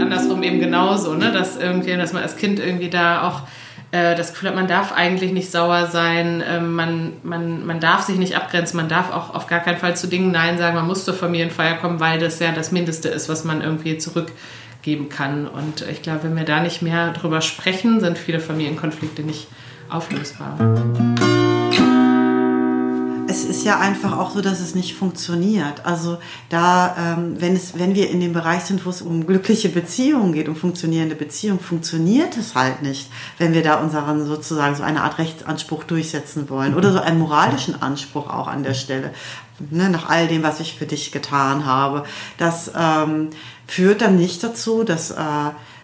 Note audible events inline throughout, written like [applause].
Andersrum eben genauso, ne? dass, irgendwie, dass man als Kind irgendwie da auch äh, das Gefühl hat, man darf eigentlich nicht sauer sein, äh, man, man, man darf sich nicht abgrenzen, man darf auch auf gar keinen Fall zu Dingen Nein sagen, man muss zur Familienfeier kommen, weil das ja das Mindeste ist, was man irgendwie zurückgeben kann. Und ich glaube, wenn wir da nicht mehr drüber sprechen, sind viele Familienkonflikte nicht auflösbar ist ja einfach auch so, dass es nicht funktioniert. Also da, ähm, wenn, es, wenn wir in dem Bereich sind, wo es um glückliche Beziehungen geht, um funktionierende Beziehungen, funktioniert es halt nicht, wenn wir da unseren sozusagen so eine Art Rechtsanspruch durchsetzen wollen oder so einen moralischen Anspruch auch an der Stelle. Ne, nach all dem, was ich für dich getan habe. Das ähm, führt dann nicht dazu, dass äh,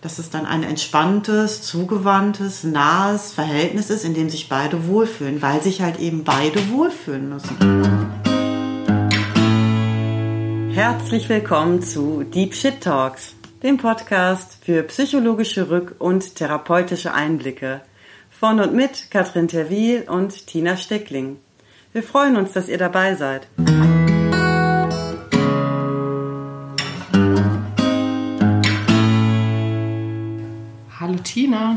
dass es dann ein entspanntes, zugewandtes, nahes Verhältnis ist, in dem sich beide wohlfühlen, weil sich halt eben beide wohlfühlen müssen. Herzlich willkommen zu Deep Shit Talks, dem Podcast für psychologische Rück- und therapeutische Einblicke. Von und mit Katrin Terwil und Tina Steckling. Wir freuen uns, dass ihr dabei seid. Tina.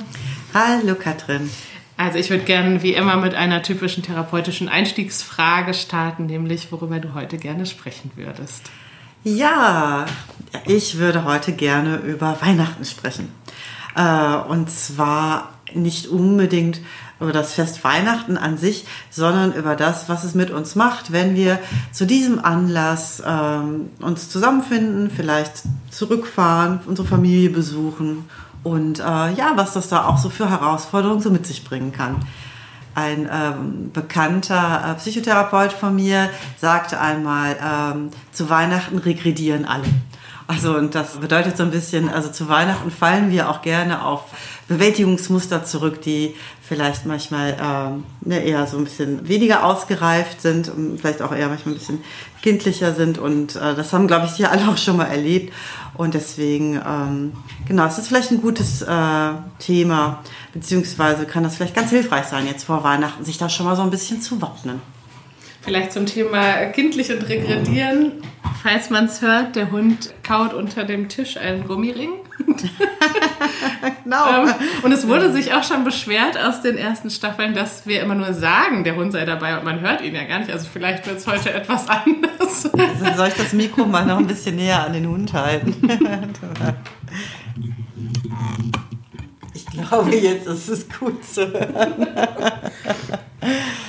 Hallo Katrin. Also ich würde gerne wie immer mit einer typischen therapeutischen Einstiegsfrage starten, nämlich worüber du heute gerne sprechen würdest. Ja, ich würde heute gerne über Weihnachten sprechen. Äh, und zwar nicht unbedingt über das Fest Weihnachten an sich, sondern über das, was es mit uns macht, wenn wir zu diesem Anlass ähm, uns zusammenfinden, vielleicht zurückfahren, unsere Familie besuchen und äh, ja, was das da auch so für Herausforderungen so mit sich bringen kann. Ein ähm, bekannter äh, Psychotherapeut von mir sagte einmal, ähm, zu Weihnachten regredieren alle. Also und das bedeutet so ein bisschen, also zu Weihnachten fallen wir auch gerne auf Bewältigungsmuster zurück, die vielleicht manchmal ähm, ne, eher so ein bisschen weniger ausgereift sind und vielleicht auch eher manchmal ein bisschen kindlicher sind. Und äh, das haben, glaube ich, die alle auch schon mal erlebt. Und deswegen, ähm, genau, es ist vielleicht ein gutes äh, Thema, beziehungsweise kann das vielleicht ganz hilfreich sein, jetzt vor Weihnachten sich da schon mal so ein bisschen zu wappnen. Vielleicht zum Thema kindlich und regredieren. Falls man es hört, der Hund kaut unter dem Tisch einen Gummiring. [laughs] genau. Ähm, und es wurde sich auch schon beschwert aus den ersten Staffeln, dass wir immer nur sagen, der Hund sei dabei und man hört ihn ja gar nicht. Also vielleicht wird es heute etwas [laughs] anders. Also soll ich das Mikro mal noch ein bisschen näher an den Hund halten? [laughs] Ich glaube, jetzt ist es gut zu hören.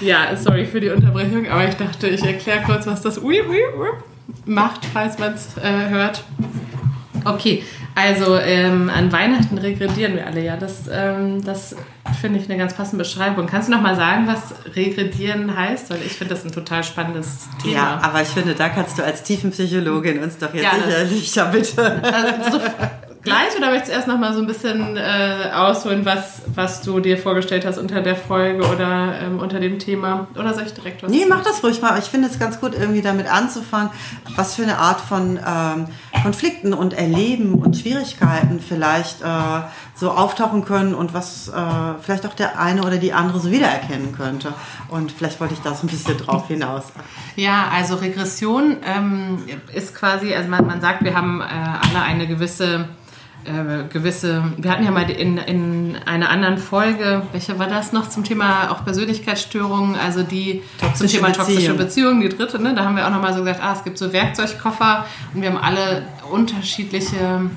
Ja, sorry für die Unterbrechung, aber ich dachte, ich erkläre kurz, was das Ui, Ui, Ui macht, falls man es äh, hört. Okay, also ähm, an Weihnachten regredieren wir alle, ja. Das, ähm, das finde ich eine ganz passende Beschreibung. Kannst du noch mal sagen, was regredieren heißt? Weil ich finde das ein total spannendes Thema. Ja, aber ich finde, da kannst du als Tiefenpsychologin uns doch jetzt ja, sicherlich, ja bitte. [laughs] Also, so, gleich oder möchtest du erst noch mal so ein bisschen äh, ausholen, was, was du dir vorgestellt hast unter der Folge oder ähm, unter dem Thema? Oder soll ich direkt was Nee, mach das ruhig mal. Ich finde es ganz gut, irgendwie damit anzufangen, was für eine Art von ähm, Konflikten und Erleben und Schwierigkeiten vielleicht äh, so auftauchen können und was äh, vielleicht auch der eine oder die andere so wiedererkennen könnte. Und vielleicht wollte ich da so ein bisschen drauf hinaus. Ja, also Regression ähm, ist quasi, also man, man sagt, wir haben äh, alle eine gewisse äh, gewisse, wir hatten ja mal in, in einer anderen Folge, welche war das noch zum Thema auch Persönlichkeitsstörungen, also die toxische zum Thema toxische Beziehungen, die dritte, ne? da haben wir auch nochmal so gesagt, ah, es gibt so Werkzeugkoffer und wir haben alle unterschiedliche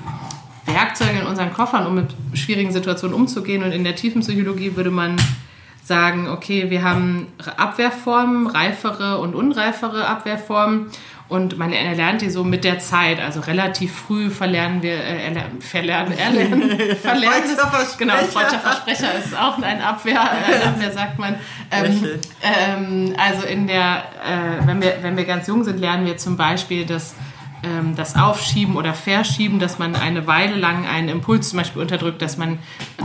Werkzeuge in unseren Koffern, um mit schwierigen Situationen umzugehen. Und in der tiefen Psychologie würde man sagen, okay, wir haben Abwehrformen, reifere und unreifere Abwehrformen und man erlernt die so mit der Zeit, also relativ früh verlernen wir, äh, erlernen, verlernen, erlernen, [laughs] verlernen. genau, freudscher Versprecher ist auch ein Abwehr, äh, [laughs] Abwehr sagt man. Ähm, ähm, also in der, äh, wenn wir, wenn wir ganz jung sind, lernen wir zum Beispiel, dass ähm, das Aufschieben oder Verschieben, dass man eine Weile lang einen Impuls zum Beispiel unterdrückt, dass man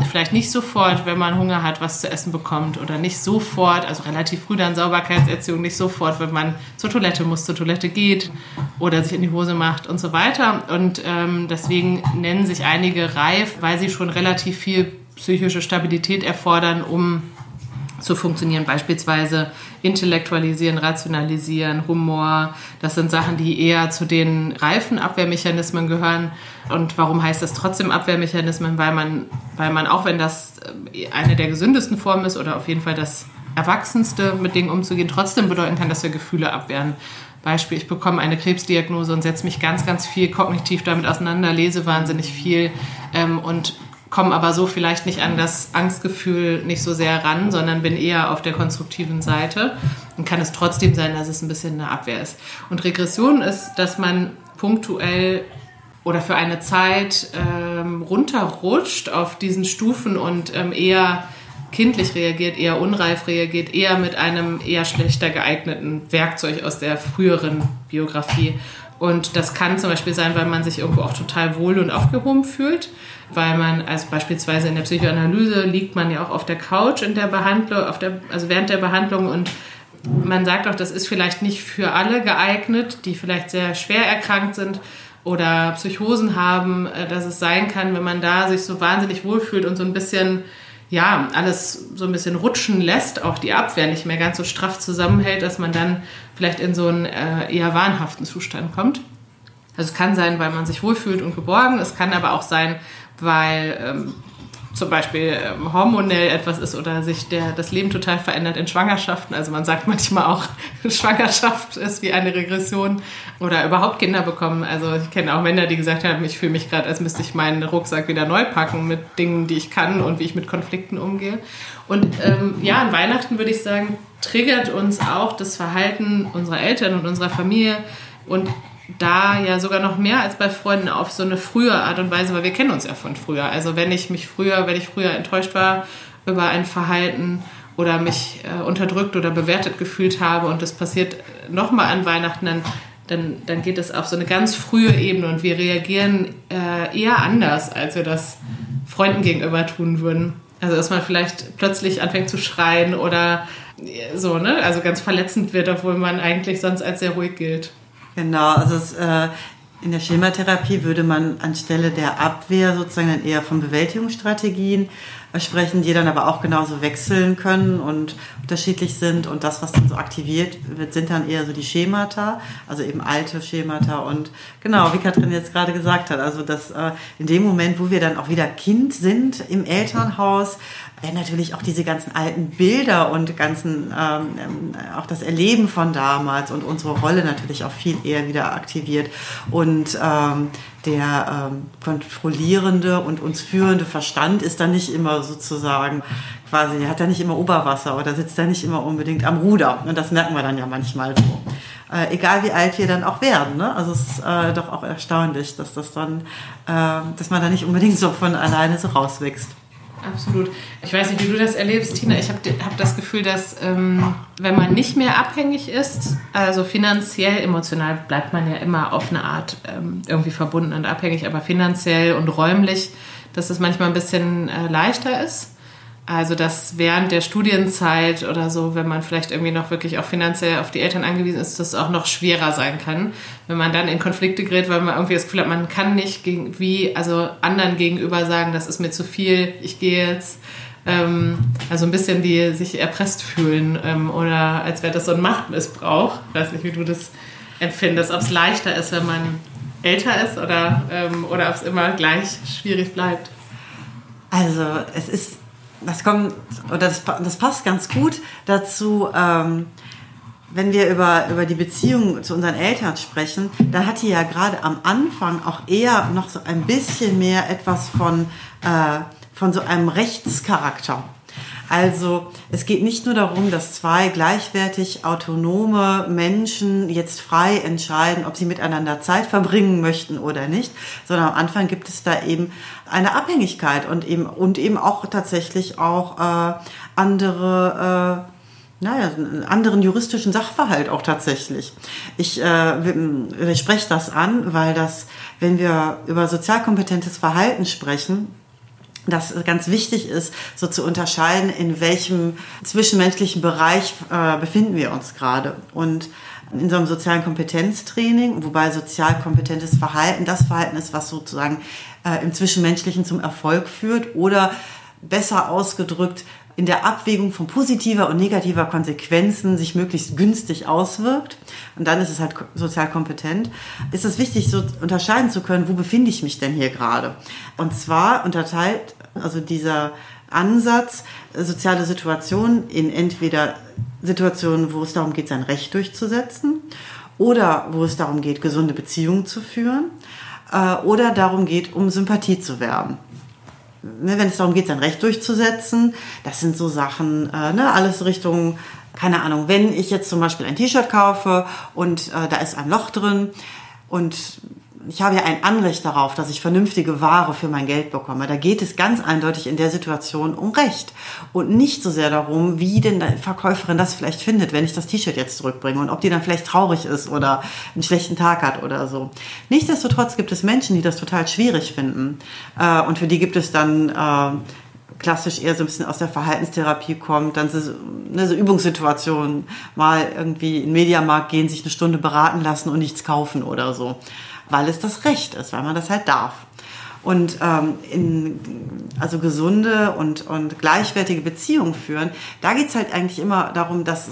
vielleicht nicht sofort, wenn man Hunger hat, was zu essen bekommt oder nicht sofort, also relativ früh dann Sauberkeitserziehung, nicht sofort, wenn man zur Toilette muss, zur Toilette geht oder sich in die Hose macht und so weiter. Und ähm, deswegen nennen sich einige reif, weil sie schon relativ viel psychische Stabilität erfordern, um zu funktionieren. Beispielsweise intellektualisieren, rationalisieren, Humor. Das sind Sachen, die eher zu den reifen Abwehrmechanismen gehören. Und warum heißt das trotzdem Abwehrmechanismen? Weil man, weil man auch wenn das äh, eine der gesündesten Formen ist oder auf jeden Fall das Erwachsenste mit Dingen umzugehen, trotzdem bedeuten kann, dass wir Gefühle abwehren. Beispiel, ich bekomme eine Krebsdiagnose und setze mich ganz, ganz viel kognitiv damit auseinander, lese wahnsinnig viel ähm, und komme aber so vielleicht nicht an das Angstgefühl nicht so sehr ran, sondern bin eher auf der konstruktiven Seite und kann es trotzdem sein, dass es ein bisschen eine Abwehr ist. Und Regression ist, dass man punktuell oder für eine Zeit ähm, runterrutscht auf diesen Stufen und ähm, eher kindlich reagiert, eher unreif reagiert, eher mit einem eher schlechter geeigneten Werkzeug aus der früheren Biografie. Und das kann zum Beispiel sein, weil man sich irgendwo auch total wohl und aufgehoben fühlt, weil man, also beispielsweise in der Psychoanalyse liegt man ja auch auf der Couch in der Behandlung, auf der, also während der Behandlung und man sagt auch, das ist vielleicht nicht für alle geeignet, die vielleicht sehr schwer erkrankt sind oder Psychosen haben, äh, dass es sein kann, wenn man da sich so wahnsinnig wohlfühlt und so ein bisschen ja, alles so ein bisschen rutschen lässt, auch die Abwehr nicht mehr ganz so straff zusammenhält, dass man dann vielleicht in so einen äh, eher wahnhaften Zustand kommt. Also es kann sein, weil man sich wohlfühlt und geborgen. Es kann aber auch sein, weil ähm, zum Beispiel ähm, hormonell etwas ist oder sich der, das Leben total verändert in Schwangerschaften. Also man sagt manchmal auch, [laughs] Schwangerschaft ist wie eine Regression oder überhaupt Kinder bekommen. Also ich kenne auch Männer, die gesagt haben, ich fühle mich gerade, als müsste ich meinen Rucksack wieder neu packen mit Dingen, die ich kann und wie ich mit Konflikten umgehe. Und ähm, ja, an Weihnachten würde ich sagen, triggert uns auch das Verhalten unserer Eltern und unserer Familie und da ja sogar noch mehr als bei Freunden auf so eine frühe Art und Weise, weil wir kennen uns ja von früher. Also wenn ich mich früher, wenn ich früher enttäuscht war über ein Verhalten oder mich äh, unterdrückt oder bewertet gefühlt habe und das passiert nochmal an Weihnachten, dann, dann, dann geht es auf so eine ganz frühe Ebene und wir reagieren äh, eher anders, als wir das Freunden gegenüber tun würden. Also dass man vielleicht plötzlich anfängt zu schreien oder so, ne? Also ganz verletzend wird, obwohl man eigentlich sonst als sehr ruhig gilt. Genau, also es, äh, in der Schematherapie würde man anstelle der Abwehr sozusagen dann eher von Bewältigungsstrategien sprechen, die dann aber auch genauso wechseln können und unterschiedlich sind. Und das, was dann so aktiviert wird, sind dann eher so die Schemata, also eben alte Schemata. Und genau, wie Katrin jetzt gerade gesagt hat, also dass äh, in dem Moment, wo wir dann auch wieder Kind sind im Elternhaus, werden natürlich auch diese ganzen alten Bilder und ganzen ähm, äh, auch das Erleben von damals und unsere Rolle natürlich auch viel eher wieder aktiviert und ähm, der ähm, kontrollierende und uns führende Verstand ist dann nicht immer sozusagen quasi, hat da nicht immer Oberwasser oder sitzt da nicht immer unbedingt am Ruder und das merken wir dann ja manchmal so. Äh, egal wie alt wir dann auch werden. Ne? Also es ist äh, doch auch erstaunlich, dass das dann, äh, dass man da nicht unbedingt so von alleine so rauswächst absolut. Ich weiß nicht, wie du das erlebst, Tina. Ich habe hab das Gefühl, dass ähm, wenn man nicht mehr abhängig ist, also finanziell, emotional bleibt man ja immer auf eine Art ähm, irgendwie verbunden und abhängig, aber finanziell und räumlich, dass es manchmal ein bisschen äh, leichter ist. Also, dass während der Studienzeit oder so, wenn man vielleicht irgendwie noch wirklich auch finanziell auf die Eltern angewiesen ist, das auch noch schwerer sein kann. Wenn man dann in Konflikte gerät, weil man irgendwie das Gefühl hat, man kann nicht gegen, wie, also anderen gegenüber sagen, das ist mir zu viel, ich gehe jetzt. Ähm, also ein bisschen wie sich erpresst fühlen ähm, oder als wäre das so ein Machtmissbrauch. Ich weiß nicht, wie du das empfindest, ob es leichter ist, wenn man älter ist oder, ähm, oder ob es immer gleich schwierig bleibt. Also es ist das kommt, oder das, das passt ganz gut dazu, ähm, wenn wir über, über die Beziehung zu unseren Eltern sprechen, da hat die ja gerade am Anfang auch eher noch so ein bisschen mehr etwas von, äh, von so einem Rechtscharakter. Also es geht nicht nur darum, dass zwei gleichwertig autonome Menschen jetzt frei entscheiden, ob sie miteinander Zeit verbringen möchten oder nicht, sondern am Anfang gibt es da eben eine Abhängigkeit und eben und eben auch tatsächlich auch äh, andere äh, naja, anderen juristischen Sachverhalt auch tatsächlich. Ich, äh, ich spreche das an, weil das, wenn wir über sozialkompetentes Verhalten sprechen, das ganz wichtig ist, so zu unterscheiden, in welchem zwischenmenschlichen Bereich äh, befinden wir uns gerade. Und in so einem sozialen Kompetenztraining, wobei sozial kompetentes Verhalten das Verhalten ist, was sozusagen äh, im Zwischenmenschlichen zum Erfolg führt oder besser ausgedrückt, in der Abwägung von positiver und negativer Konsequenzen sich möglichst günstig auswirkt. Und dann ist es halt sozial kompetent. Ist es wichtig, so unterscheiden zu können, wo befinde ich mich denn hier gerade? Und zwar unterteilt also dieser Ansatz soziale Situationen in entweder Situationen, wo es darum geht, sein Recht durchzusetzen oder wo es darum geht, gesunde Beziehungen zu führen äh, oder darum geht, um Sympathie zu werben. Ne, wenn es darum geht, sein Recht durchzusetzen, das sind so Sachen, äh, ne, alles Richtung, keine Ahnung, wenn ich jetzt zum Beispiel ein T-Shirt kaufe und äh, da ist ein Loch drin und ich habe ja ein Anrecht darauf, dass ich vernünftige Ware für mein Geld bekomme. Da geht es ganz eindeutig in der Situation um Recht und nicht so sehr darum, wie denn die Verkäuferin das vielleicht findet, wenn ich das T-Shirt jetzt zurückbringe und ob die dann vielleicht traurig ist oder einen schlechten Tag hat oder so. Nichtsdestotrotz gibt es Menschen, die das total schwierig finden äh, und für die gibt es dann äh, klassisch eher so ein bisschen aus der Verhaltenstherapie kommt, dann so, ne, so Übungssituationen, mal irgendwie in den Mediamarkt gehen, sich eine Stunde beraten lassen und nichts kaufen oder so weil es das Recht ist, weil man das halt darf. Und ähm, in, also gesunde und, und gleichwertige Beziehungen führen, da geht es halt eigentlich immer darum, dass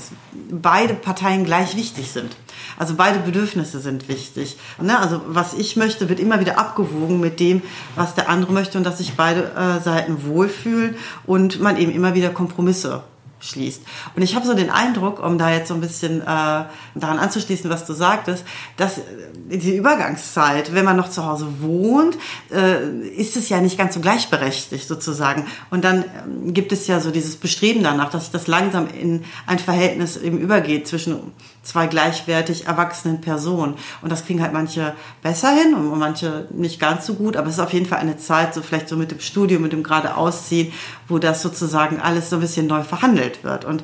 beide Parteien gleich wichtig sind. Also beide Bedürfnisse sind wichtig. Ne? Also was ich möchte, wird immer wieder abgewogen mit dem, was der andere möchte und dass sich beide äh, Seiten wohlfühlen und man eben immer wieder Kompromisse schließt. Und ich habe so den Eindruck, um da jetzt so ein bisschen äh, daran anzuschließen, was du sagtest, dass die Übergangszeit, wenn man noch zu Hause wohnt, äh, ist es ja nicht ganz so gleichberechtigt sozusagen. Und dann ähm, gibt es ja so dieses Bestreben danach, dass das langsam in ein Verhältnis eben übergeht zwischen zwei gleichwertig erwachsenen Personen. Und das kriegen halt manche besser hin und manche nicht ganz so gut. Aber es ist auf jeden Fall eine Zeit, so vielleicht so mit dem Studium, mit dem gerade Ausziehen, wo das sozusagen alles so ein bisschen neu verhandelt wird. Und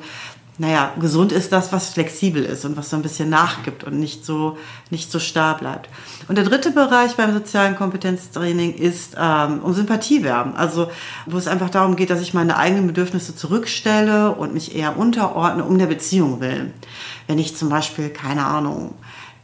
naja, gesund ist das, was flexibel ist und was so ein bisschen nachgibt und nicht so, nicht so starr bleibt. Und der dritte Bereich beim sozialen Kompetenztraining ist ähm, um Sympathie werben. Also wo es einfach darum geht, dass ich meine eigenen Bedürfnisse zurückstelle und mich eher unterordne um der Beziehung willen. Wenn ich zum Beispiel, keine Ahnung,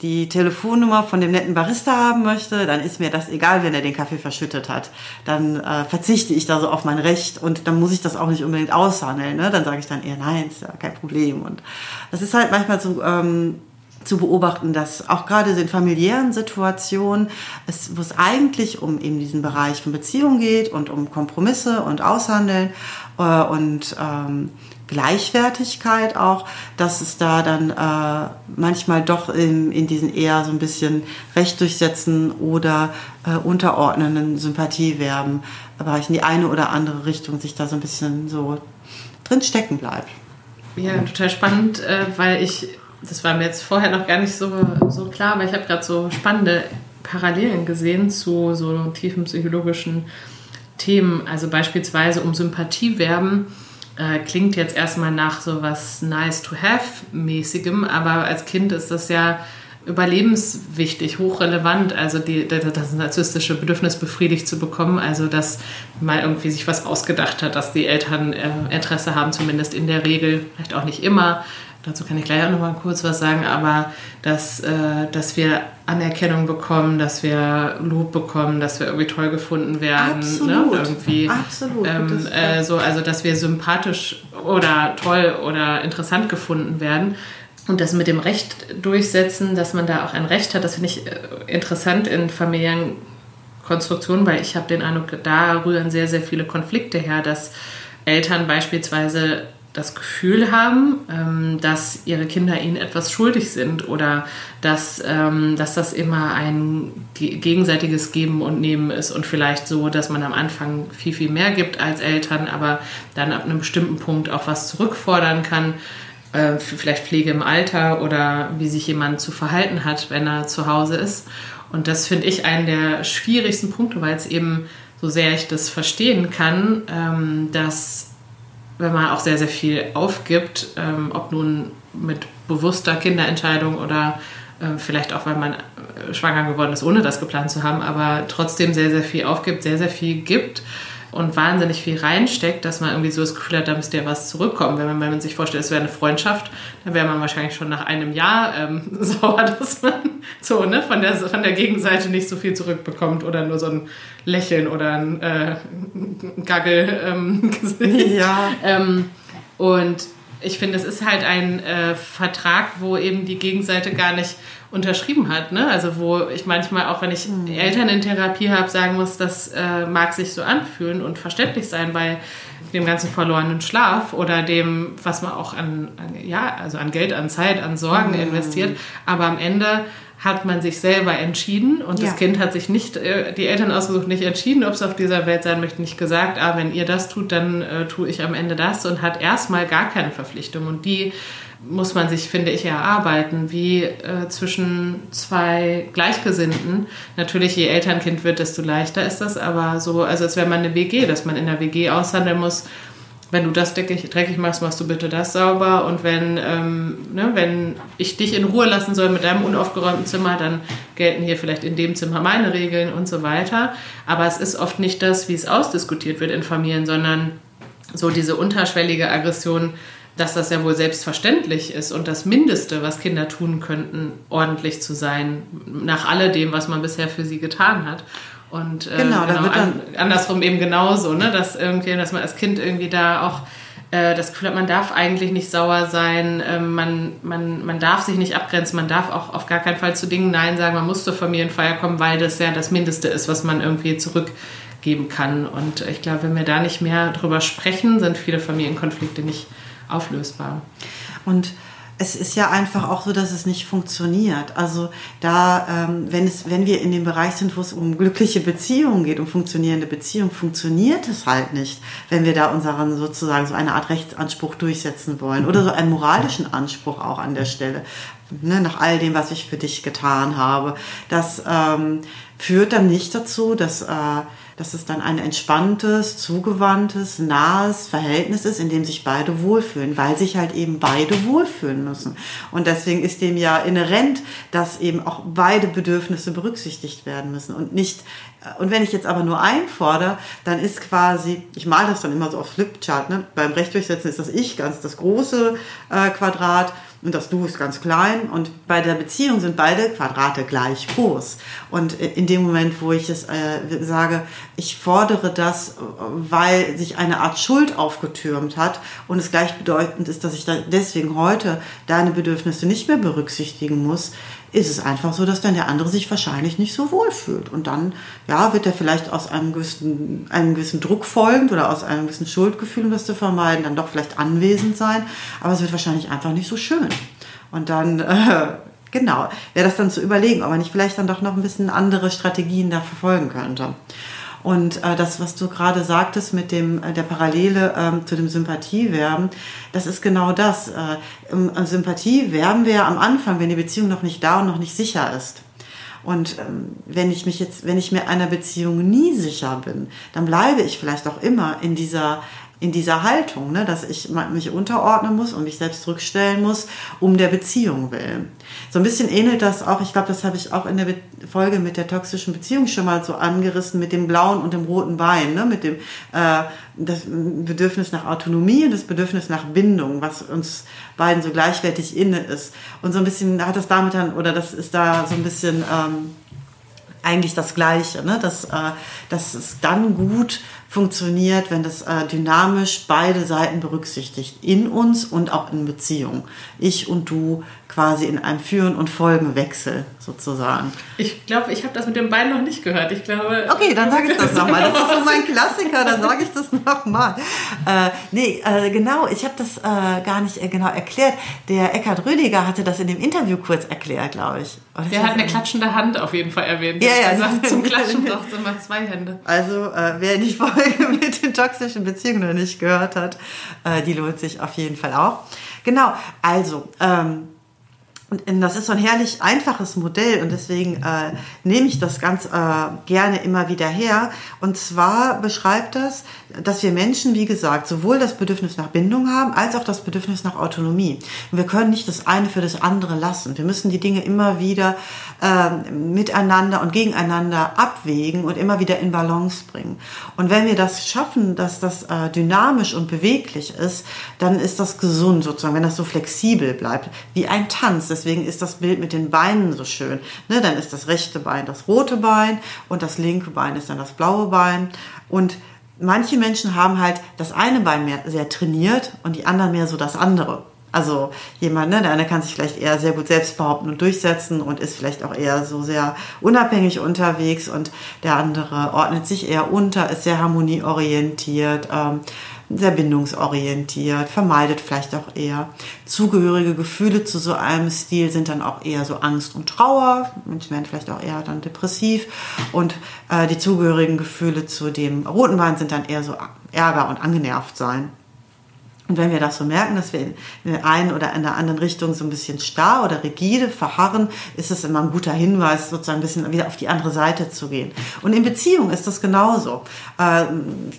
die Telefonnummer von dem netten Barista haben möchte, dann ist mir das egal, wenn er den Kaffee verschüttet hat. Dann äh, verzichte ich da so auf mein Recht und dann muss ich das auch nicht unbedingt aushandeln. Ne? Dann sage ich dann eher nein, ist ja kein Problem. Und das ist halt manchmal so ähm, zu beobachten, dass auch gerade in familiären Situationen, es, wo es eigentlich um eben diesen Bereich von Beziehung geht und um Kompromisse und Aushandeln äh, und ähm, Gleichwertigkeit auch, dass es da dann äh, manchmal doch in, in diesen eher so ein bisschen Recht durchsetzen oder äh, unterordnenden Sympathieverben in die eine oder andere Richtung sich da so ein bisschen so drin stecken bleibt. Ja, total spannend, äh, weil ich, das war mir jetzt vorher noch gar nicht so, so klar, aber ich habe gerade so spannende Parallelen gesehen zu so tiefen psychologischen Themen, also beispielsweise um Sympathieverben äh, klingt jetzt erstmal nach so was nice to have mäßigem, aber als Kind ist das ja überlebenswichtig, hochrelevant, also die, das narzisstische Bedürfnis befriedigt zu bekommen, also dass mal irgendwie sich was ausgedacht hat, dass die Eltern äh, Interesse haben, zumindest in der Regel, vielleicht auch nicht immer, dazu kann ich gleich auch noch mal kurz was sagen, aber dass, äh, dass wir Anerkennung bekommen, dass wir Lob bekommen, dass wir irgendwie toll gefunden werden. Ne? Absolut. Ne? Irgendwie, Absolut. Ähm, äh, so, also, dass wir sympathisch oder toll oder interessant gefunden werden. Und das mit dem Recht durchsetzen, dass man da auch ein Recht hat, das finde ich äh, interessant in familiären Konstruktionen, weil ich habe den Eindruck, da rühren sehr, sehr viele Konflikte her, dass Eltern beispielsweise das Gefühl haben, ähm, dass ihre Kinder ihnen etwas schuldig sind oder dass, ähm, dass das immer ein gegenseitiges Geben und Nehmen ist und vielleicht so, dass man am Anfang viel, viel mehr gibt als Eltern, aber dann ab einem bestimmten Punkt auch was zurückfordern kann. Äh, vielleicht Pflege im Alter oder wie sich jemand zu verhalten hat, wenn er zu Hause ist. Und das finde ich einen der schwierigsten Punkte, weil es eben, so sehr ich das verstehen kann, ähm, dass wenn man auch sehr, sehr viel aufgibt, ähm, ob nun mit bewusster Kinderentscheidung oder äh, vielleicht auch, weil man äh, schwanger geworden ist, ohne das geplant zu haben, aber trotzdem sehr, sehr viel aufgibt, sehr, sehr viel gibt und wahnsinnig viel reinsteckt, dass man irgendwie so das Gefühl hat, da müsste ja was zurückkommen. Wenn man, wenn man sich vorstellt, es wäre eine Freundschaft, dann wäre man wahrscheinlich schon nach einem Jahr ähm, [laughs] sauer, dass man so ne, von, der, von der Gegenseite nicht so viel zurückbekommt oder nur so ein Lächeln oder ein äh, Gaggel ähm, [laughs] Ja. ähm, und ich finde, es ist halt ein äh, Vertrag, wo eben die Gegenseite gar nicht unterschrieben hat. Ne? Also wo ich manchmal, auch wenn ich mhm. Eltern in Therapie habe, sagen muss, das äh, mag sich so anfühlen und verständlich sein bei dem ganzen verlorenen Schlaf oder dem, was man auch an, an ja, also an Geld, an Zeit, an Sorgen mhm. investiert. Aber am Ende hat man sich selber entschieden und ja. das Kind hat sich nicht, äh, die Eltern ausgesucht, nicht entschieden, ob es auf dieser Welt sein möchte, nicht gesagt, ah, wenn ihr das tut, dann äh, tue ich am Ende das und hat erstmal gar keine Verpflichtung. Und die muss man sich, finde ich, erarbeiten, wie äh, zwischen zwei Gleichgesinnten. Natürlich, je älter ein Kind wird, desto leichter ist das, aber so, also als wäre man eine WG, dass man in der WG aushandeln muss, wenn du das dreckig, dreckig machst, machst du bitte das sauber. Und wenn, ähm, ne, wenn ich dich in Ruhe lassen soll mit deinem unaufgeräumten Zimmer, dann gelten hier vielleicht in dem Zimmer meine Regeln und so weiter. Aber es ist oft nicht das, wie es ausdiskutiert wird in Familien, sondern so diese unterschwellige Aggression, dass das ja wohl selbstverständlich ist und das Mindeste, was Kinder tun könnten, ordentlich zu sein, nach alledem, was man bisher für sie getan hat. Und äh, genau, genau an, andersrum eben genauso, ne? dass, irgendwie, dass man als Kind irgendwie da auch äh, das Gefühl hat, man darf eigentlich nicht sauer sein, äh, man, man, man darf sich nicht abgrenzen, man darf auch auf gar keinen Fall zu Dingen Nein sagen, man muss zur Familienfeier kommen, weil das ja das Mindeste ist, was man irgendwie zurückgeben kann. Und ich glaube, wenn wir da nicht mehr drüber sprechen, sind viele Familienkonflikte nicht auflösbar. Und es ist ja einfach auch so, dass es nicht funktioniert. Also da, ähm, wenn, es, wenn wir in dem Bereich sind, wo es um glückliche Beziehungen geht, um funktionierende Beziehungen, funktioniert es halt nicht, wenn wir da unseren sozusagen so eine Art Rechtsanspruch durchsetzen wollen oder so einen moralischen Anspruch auch an der Stelle. Ne, nach all dem, was ich für dich getan habe. Das ähm, führt dann nicht dazu, dass äh, dass es dann ein entspanntes, zugewandtes, nahes Verhältnis ist, in dem sich beide wohlfühlen, weil sich halt eben beide wohlfühlen müssen. Und deswegen ist dem ja inhärent, dass eben auch beide Bedürfnisse berücksichtigt werden müssen und nicht und wenn ich jetzt aber nur einfordere, dann ist quasi, ich male das dann immer so auf Flipchart, ne? beim Rechtdurchsetzen ist das Ich ganz das große äh, Quadrat und das Du ist ganz klein und bei der Beziehung sind beide Quadrate gleich groß. Und in dem Moment, wo ich es äh, sage, ich fordere das, weil sich eine Art Schuld aufgetürmt hat und es gleichbedeutend ist, dass ich deswegen heute deine Bedürfnisse nicht mehr berücksichtigen muss, ist es einfach so, dass dann der andere sich wahrscheinlich nicht so wohl fühlt. Und dann, ja, wird er vielleicht aus einem gewissen, einem gewissen Druck folgend oder aus einem gewissen Schuldgefühl, um das zu vermeiden, dann doch vielleicht anwesend sein. Aber es wird wahrscheinlich einfach nicht so schön. Und dann, äh, [laughs] genau, wäre das dann zu überlegen, ob man nicht vielleicht dann doch noch ein bisschen andere Strategien da verfolgen könnte. Und äh, das, was du gerade sagtest mit dem äh, der Parallele ähm, zu dem Sympathiewerben, das ist genau das. Äh, Im Sympathie werben wir am Anfang, wenn die Beziehung noch nicht da und noch nicht sicher ist. Und ähm, wenn ich mich jetzt, wenn ich mir einer Beziehung nie sicher bin, dann bleibe ich vielleicht auch immer in dieser in dieser Haltung, ne, dass ich mich unterordnen muss und mich selbst zurückstellen muss, um der Beziehung willen. So ein bisschen ähnelt das auch, ich glaube, das habe ich auch in der Folge mit der toxischen Beziehung schon mal so angerissen, mit dem blauen und dem roten Bein, ne, mit dem äh, das Bedürfnis nach Autonomie und das Bedürfnis nach Bindung, was uns beiden so gleichwertig inne ist. Und so ein bisschen hat das damit dann, oder das ist da so ein bisschen ähm, eigentlich das Gleiche, ne? dass, äh, dass es dann gut funktioniert, wenn das äh, dynamisch beide Seiten berücksichtigt, in uns und auch in Beziehung. Ich und du quasi in einem Führen- und Folgenwechsel sozusagen. Ich glaube, ich habe das mit dem Bein noch nicht gehört. Ich glaube. Okay, dann sage ich das nochmal. Das ist so mein [laughs] Klassiker, dann sage ich das nochmal. Äh, nee, äh, genau, ich habe das äh, gar nicht äh, genau erklärt. Der Eckhard Rüdiger hatte das in dem Interview kurz erklärt, glaube ich. Der hat eine klatschende Hand auf jeden Fall erwähnt. Ja, ja. Sagt, zum [laughs] Klatschen braucht es immer zwei Hände. Also, äh, wer die Folge [laughs] mit den toxischen Beziehungen noch nicht gehört hat, äh, die lohnt sich auf jeden Fall auch. Genau, also, ähm, und das ist so ein herrlich einfaches Modell und deswegen äh, nehme ich das ganz äh, gerne immer wieder her. Und zwar beschreibt das, dass wir Menschen, wie gesagt, sowohl das Bedürfnis nach Bindung haben, als auch das Bedürfnis nach Autonomie. Und wir können nicht das eine für das andere lassen. Wir müssen die Dinge immer wieder äh, miteinander und gegeneinander abwägen und immer wieder in Balance bringen. Und wenn wir das schaffen, dass das äh, dynamisch und beweglich ist, dann ist das gesund sozusagen, wenn das so flexibel bleibt, wie ein Tanz deswegen ist das Bild mit den Beinen so schön. Ne, dann ist das rechte Bein das rote Bein und das linke Bein ist dann das blaue Bein. Und manche Menschen haben halt das eine Bein mehr sehr trainiert und die anderen mehr so das andere. Also jemand, ne, der eine kann sich vielleicht eher sehr gut selbst behaupten und durchsetzen und ist vielleicht auch eher so sehr unabhängig unterwegs und der andere ordnet sich eher unter, ist sehr harmonieorientiert. Ähm, sehr bindungsorientiert, vermeidet vielleicht auch eher. Zugehörige Gefühle zu so einem Stil sind dann auch eher so Angst und Trauer. Menschen werden vielleicht auch eher dann depressiv. Und äh, die zugehörigen Gefühle zu dem roten Wein sind dann eher so Ärger und angenervt sein. Und wenn wir das so merken, dass wir in der einen oder in der anderen Richtung so ein bisschen starr oder rigide verharren, ist es immer ein guter Hinweis, sozusagen ein bisschen wieder auf die andere Seite zu gehen. Und in Beziehung ist das genauso. Äh,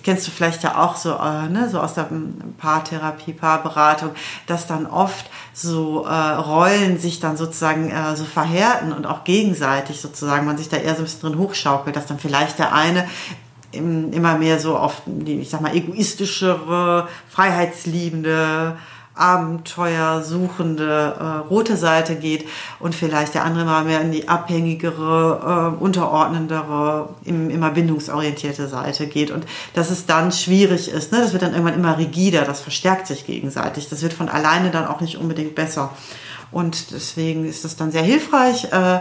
kennst du vielleicht ja auch so, äh, ne, so aus der Paartherapie, Paarberatung, dass dann oft so äh, Rollen sich dann sozusagen äh, so verhärten und auch gegenseitig sozusagen man sich da eher so ein bisschen drin hochschaukelt, dass dann vielleicht der eine immer mehr so auf die, ich sag mal, egoistischere, freiheitsliebende, abenteuersuchende äh, rote Seite geht und vielleicht der andere mal mehr in die abhängigere, äh, unterordnendere, im, immer bindungsorientierte Seite geht und dass es dann schwierig ist. Ne? Das wird dann irgendwann immer rigider, das verstärkt sich gegenseitig. Das wird von alleine dann auch nicht unbedingt besser. Und deswegen ist es dann sehr hilfreich, äh,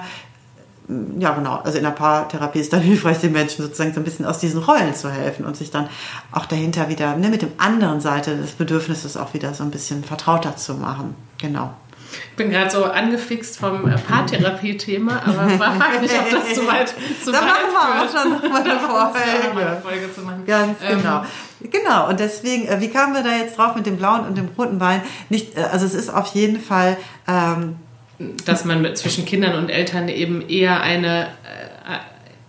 ja genau, also in der Paartherapie ist dann [laughs] hilfreich, den Menschen sozusagen so ein bisschen aus diesen Rollen zu helfen und sich dann auch dahinter wieder ne, mit dem anderen Seite des Bedürfnisses auch wieder so ein bisschen vertrauter zu machen. Genau. Ich bin gerade so angefixt vom äh, Paartherapie-Thema, aber [laughs] frage mich, ob das zu weit zu Da machen wir auch schon noch mal eine [laughs] Folge. eine Folge zu machen. Ganz ähm, genau. Genau, und deswegen, äh, wie kamen wir da jetzt drauf mit dem blauen und dem roten Bein? Nicht, äh, also es ist auf jeden Fall ähm, dass man zwischen Kindern und Eltern eben eher eine, äh,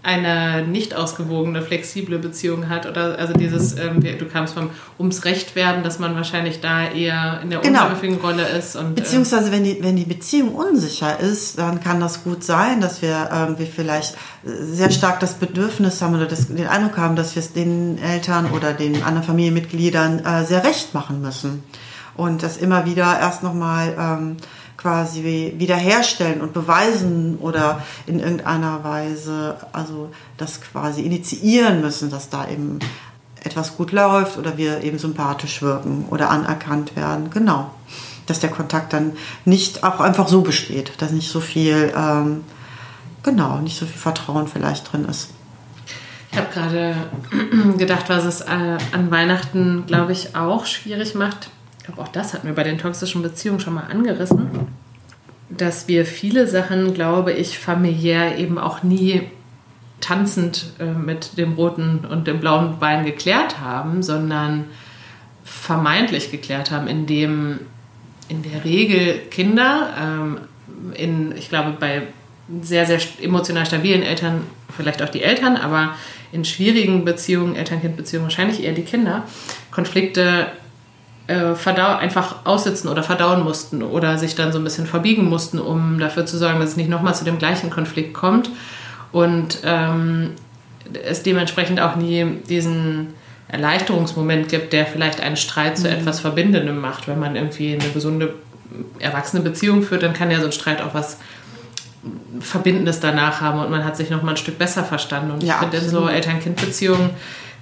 eine nicht ausgewogene, flexible Beziehung hat. Oder also dieses, ähm, du kamst vom ums Recht werden, dass man wahrscheinlich da eher in der genau. unterwürfigen Rolle ist. Und, ähm, Beziehungsweise wenn die, wenn die Beziehung unsicher ist, dann kann das gut sein, dass wir irgendwie vielleicht sehr stark das Bedürfnis haben oder das, den Eindruck haben, dass wir es den Eltern oder den anderen Familienmitgliedern äh, sehr recht machen müssen. Und das immer wieder erst nochmal ähm, quasi wiederherstellen und beweisen oder in irgendeiner Weise, also das quasi initiieren müssen, dass da eben etwas gut läuft oder wir eben sympathisch wirken oder anerkannt werden. Genau. Dass der Kontakt dann nicht auch einfach so besteht, dass nicht so viel, ähm, genau, nicht so viel Vertrauen vielleicht drin ist. Ich habe gerade [clears throat] gedacht, was es äh, an Weihnachten, glaube ich, auch schwierig macht, glaube, auch das hatten wir bei den toxischen Beziehungen schon mal angerissen, dass wir viele Sachen, glaube ich, familiär eben auch nie tanzend äh, mit dem roten und dem blauen Bein geklärt haben, sondern vermeintlich geklärt haben, indem in der Regel Kinder ähm, in, ich glaube, bei sehr, sehr emotional stabilen Eltern, vielleicht auch die Eltern, aber in schwierigen Beziehungen, Eltern-Kind-Beziehungen wahrscheinlich eher die Kinder, Konflikte äh, einfach aussitzen oder verdauen mussten oder sich dann so ein bisschen verbiegen mussten, um dafür zu sorgen, dass es nicht nochmal zu dem gleichen Konflikt kommt. Und ähm, es dementsprechend auch nie diesen Erleichterungsmoment gibt, der vielleicht einen Streit zu mhm. etwas Verbindendem macht. Wenn man irgendwie eine gesunde, erwachsene Beziehung führt, dann kann ja so ein Streit auch was Verbindendes danach haben und man hat sich noch mal ein Stück besser verstanden. Und ja, ich finde, in so Eltern-Kind-Beziehungen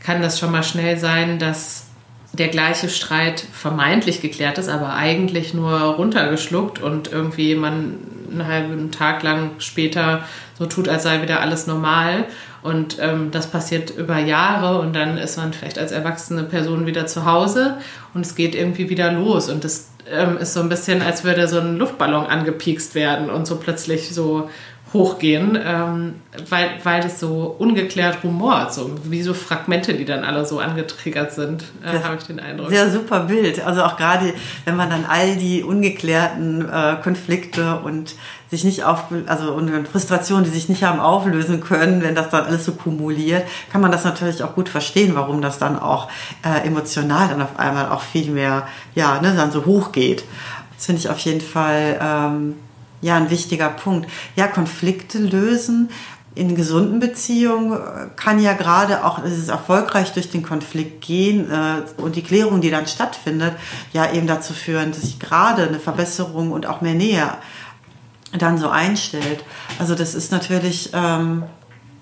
kann das schon mal schnell sein, dass der gleiche Streit vermeintlich geklärt ist, aber eigentlich nur runtergeschluckt und irgendwie man einen halben Tag lang später so tut, als sei wieder alles normal. Und ähm, das passiert über Jahre und dann ist man vielleicht als erwachsene Person wieder zu Hause und es geht irgendwie wieder los. Und das ähm, ist so ein bisschen, als würde so ein Luftballon angepiekst werden und so plötzlich so hochgehen, ähm, weil, weil es so ungeklärt rumort, so wie so Fragmente, die dann alle so angetriggert sind, äh, habe ich den Eindruck. Sehr super Bild. Also auch gerade, wenn man dann all die ungeklärten äh, Konflikte und sich nicht auf, also und Frustrationen, die sich nicht haben auflösen können, wenn das dann alles so kumuliert, kann man das natürlich auch gut verstehen, warum das dann auch äh, emotional dann auf einmal auch viel mehr, ja, ne, dann so hoch geht. Das finde ich auf jeden Fall ähm, ja ein wichtiger Punkt. Ja, Konflikte lösen in gesunden Beziehungen äh, kann ja gerade auch, es ist erfolgreich durch den Konflikt gehen äh, und die Klärung, die dann stattfindet, ja eben dazu führen, dass sich gerade eine Verbesserung und auch mehr Nähe dann so einstellt. Also das ist natürlich ähm,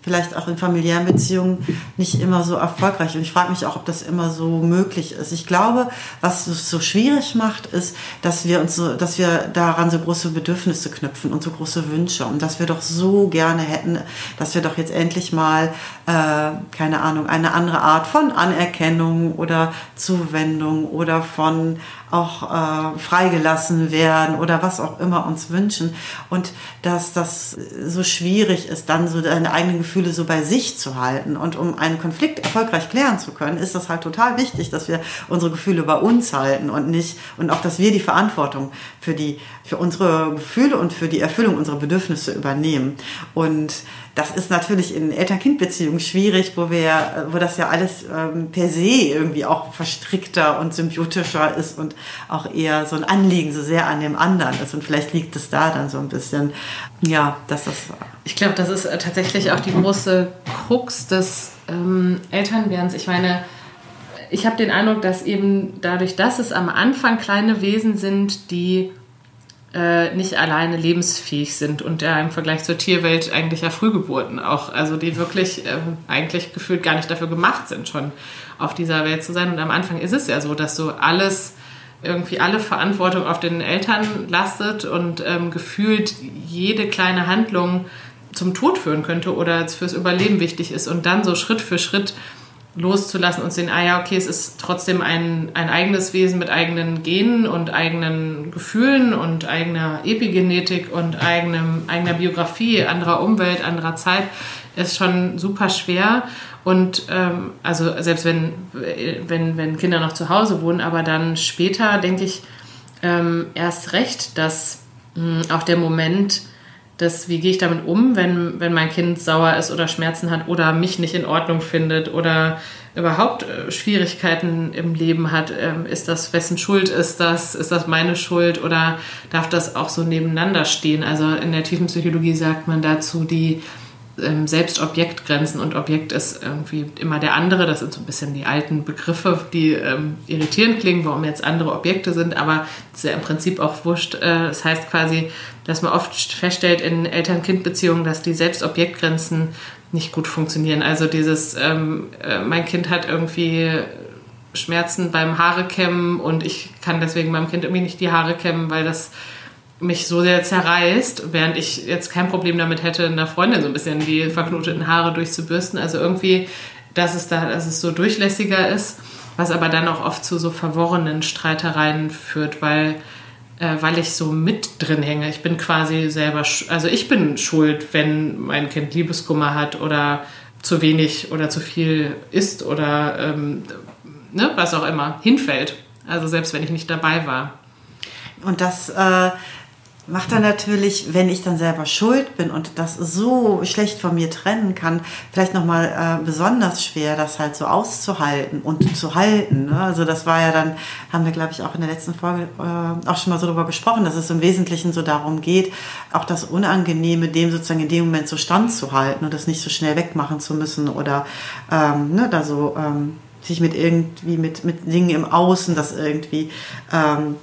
vielleicht auch in familiären Beziehungen nicht immer so erfolgreich. Und ich frage mich auch, ob das immer so möglich ist. Ich glaube, was es so schwierig macht, ist, dass wir uns so, dass wir daran so große Bedürfnisse knüpfen und so große Wünsche und dass wir doch so gerne hätten, dass wir doch jetzt endlich mal, äh, keine Ahnung, eine andere Art von Anerkennung oder Zuwendung oder von auch äh, freigelassen werden oder was auch immer uns wünschen. Und dass das so schwierig ist, dann so deine eigenen Gefühle so bei sich zu halten. Und um einen Konflikt erfolgreich klären zu können, ist das halt total wichtig, dass wir unsere Gefühle bei uns halten und nicht, und auch, dass wir die Verantwortung für die, für unsere Gefühle und für die Erfüllung unserer Bedürfnisse übernehmen. Und das ist natürlich in Eltern-Kind-Beziehungen schwierig, wo wir, wo das ja alles ähm, per se irgendwie auch verstrickter und symbiotischer ist und auch eher so ein Anliegen so sehr an dem anderen ist. Und vielleicht liegt es da dann so ein bisschen, ja, dass das. Ich glaube, das ist äh, tatsächlich auch die große Krux des ähm, Elternwerdens. Ich meine, ich habe den Eindruck, dass eben dadurch, dass es am Anfang kleine Wesen sind, die äh, nicht alleine lebensfähig sind und ja im Vergleich zur Tierwelt eigentlich ja Frühgeburten auch, also die wirklich äh, eigentlich gefühlt gar nicht dafür gemacht sind, schon auf dieser Welt zu sein. Und am Anfang ist es ja so, dass so alles irgendwie alle Verantwortung auf den Eltern lastet und ähm, gefühlt jede kleine Handlung zum Tod führen könnte oder fürs Überleben wichtig ist und dann so Schritt für Schritt loszulassen und sehen, ah ja, okay, es ist trotzdem ein, ein eigenes Wesen mit eigenen Genen und eigenen Gefühlen und eigener Epigenetik und eigenem, eigener Biografie, anderer Umwelt, anderer Zeit, ist schon super schwer. Und ähm, also selbst wenn, wenn, wenn Kinder noch zu Hause wohnen, aber dann später denke ich ähm, erst recht, dass mh, auch der Moment, das, wie gehe ich damit um, wenn, wenn mein Kind sauer ist oder Schmerzen hat oder mich nicht in Ordnung findet oder überhaupt äh, Schwierigkeiten im Leben hat. Ähm, ist das, wessen Schuld ist das? Ist das meine Schuld oder darf das auch so nebeneinander stehen? Also in der tiefen Psychologie sagt man dazu die ähm, selbst Objektgrenzen und Objekt ist irgendwie immer der andere. Das sind so ein bisschen die alten Begriffe, die ähm, irritierend klingen, warum jetzt andere Objekte sind, aber es ist ja im Prinzip auch wurscht. Äh, das heißt quasi, dass man oft feststellt in Eltern-Kind-Beziehungen, dass die Selbstobjektgrenzen nicht gut funktionieren. Also dieses, ähm, äh, mein Kind hat irgendwie Schmerzen beim Haare kämmen und ich kann deswegen meinem Kind irgendwie nicht die Haare kämmen, weil das mich so sehr zerreißt, während ich jetzt kein Problem damit hätte, einer Freundin so ein bisschen die verknoteten Haare durchzubürsten. Also irgendwie, dass es da, dass es so durchlässiger ist, was aber dann auch oft zu so verworrenen Streitereien führt, weil, äh, weil ich so mit drin hänge. Ich bin quasi selber, also ich bin schuld, wenn mein Kind Liebeskummer hat oder zu wenig oder zu viel isst oder ähm, ne, was auch immer, hinfällt. Also selbst wenn ich nicht dabei war. Und das äh, macht dann natürlich, wenn ich dann selber schuld bin und das so schlecht von mir trennen kann, vielleicht nochmal äh, besonders schwer, das halt so auszuhalten und zu halten. Ne? Also das war ja dann, haben wir glaube ich auch in der letzten Folge äh, auch schon mal so darüber gesprochen, dass es im Wesentlichen so darum geht, auch das Unangenehme dem sozusagen in dem Moment so standzuhalten und das nicht so schnell wegmachen zu müssen oder ähm, ne, da so ähm, sich mit irgendwie mit, mit Dingen im Außen das irgendwie ähm,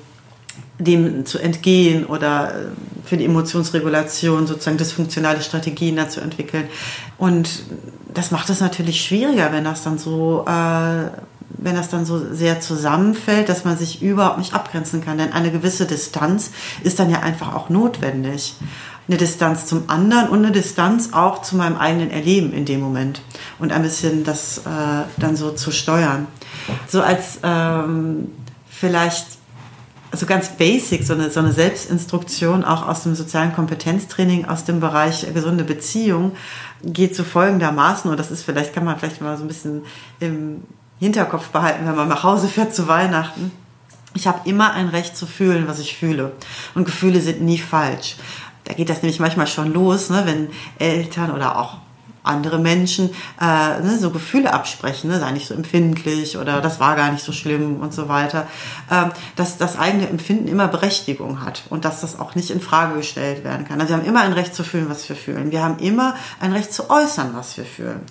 dem zu entgehen oder äh, für die Emotionsregulation sozusagen dysfunktionale Strategien da zu entwickeln. Und das macht es natürlich schwieriger, wenn das dann so, äh, wenn das dann so sehr zusammenfällt, dass man sich überhaupt nicht abgrenzen kann. Denn eine gewisse Distanz ist dann ja einfach auch notwendig. Eine Distanz zum anderen und eine Distanz auch zu meinem eigenen Erleben in dem Moment. Und ein bisschen das äh, dann so zu steuern. So als ähm, vielleicht also ganz basic, so eine, so eine Selbstinstruktion auch aus dem sozialen Kompetenztraining, aus dem Bereich gesunde Beziehung, geht so folgendermaßen, und das ist vielleicht, kann man vielleicht mal so ein bisschen im Hinterkopf behalten, wenn man nach Hause fährt zu Weihnachten. Ich habe immer ein Recht zu fühlen, was ich fühle. Und Gefühle sind nie falsch. Da geht das nämlich manchmal schon los, ne, wenn Eltern oder auch andere Menschen äh, ne, so Gefühle absprechen, ne, sei nicht so empfindlich oder das war gar nicht so schlimm und so weiter, ähm, dass das eigene Empfinden immer Berechtigung hat und dass das auch nicht in Frage gestellt werden kann. Also wir haben immer ein Recht zu fühlen, was wir fühlen. Wir haben immer ein Recht zu äußern, was wir fühlen.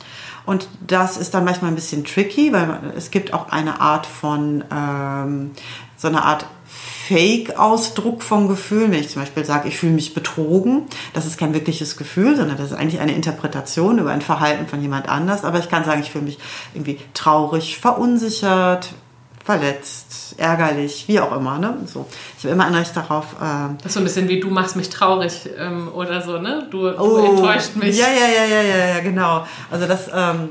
Und das ist dann manchmal ein bisschen tricky, weil es gibt auch eine Art von ähm, so eine Art Fake-Ausdruck von Gefühlen. Wenn ich zum Beispiel sage, ich fühle mich betrogen, das ist kein wirkliches Gefühl, sondern das ist eigentlich eine Interpretation über ein Verhalten von jemand anders. Aber ich kann sagen, ich fühle mich irgendwie traurig, verunsichert, verletzt, ärgerlich, wie auch immer. Ne? So. Ich habe immer ein Recht darauf. Äh das ist so ein bisschen wie du machst mich traurig ähm, oder so, ne? Du, du oh, enttäuscht mich. Ja, ja, ja, ja, ja, ja, genau. Also das. Ähm,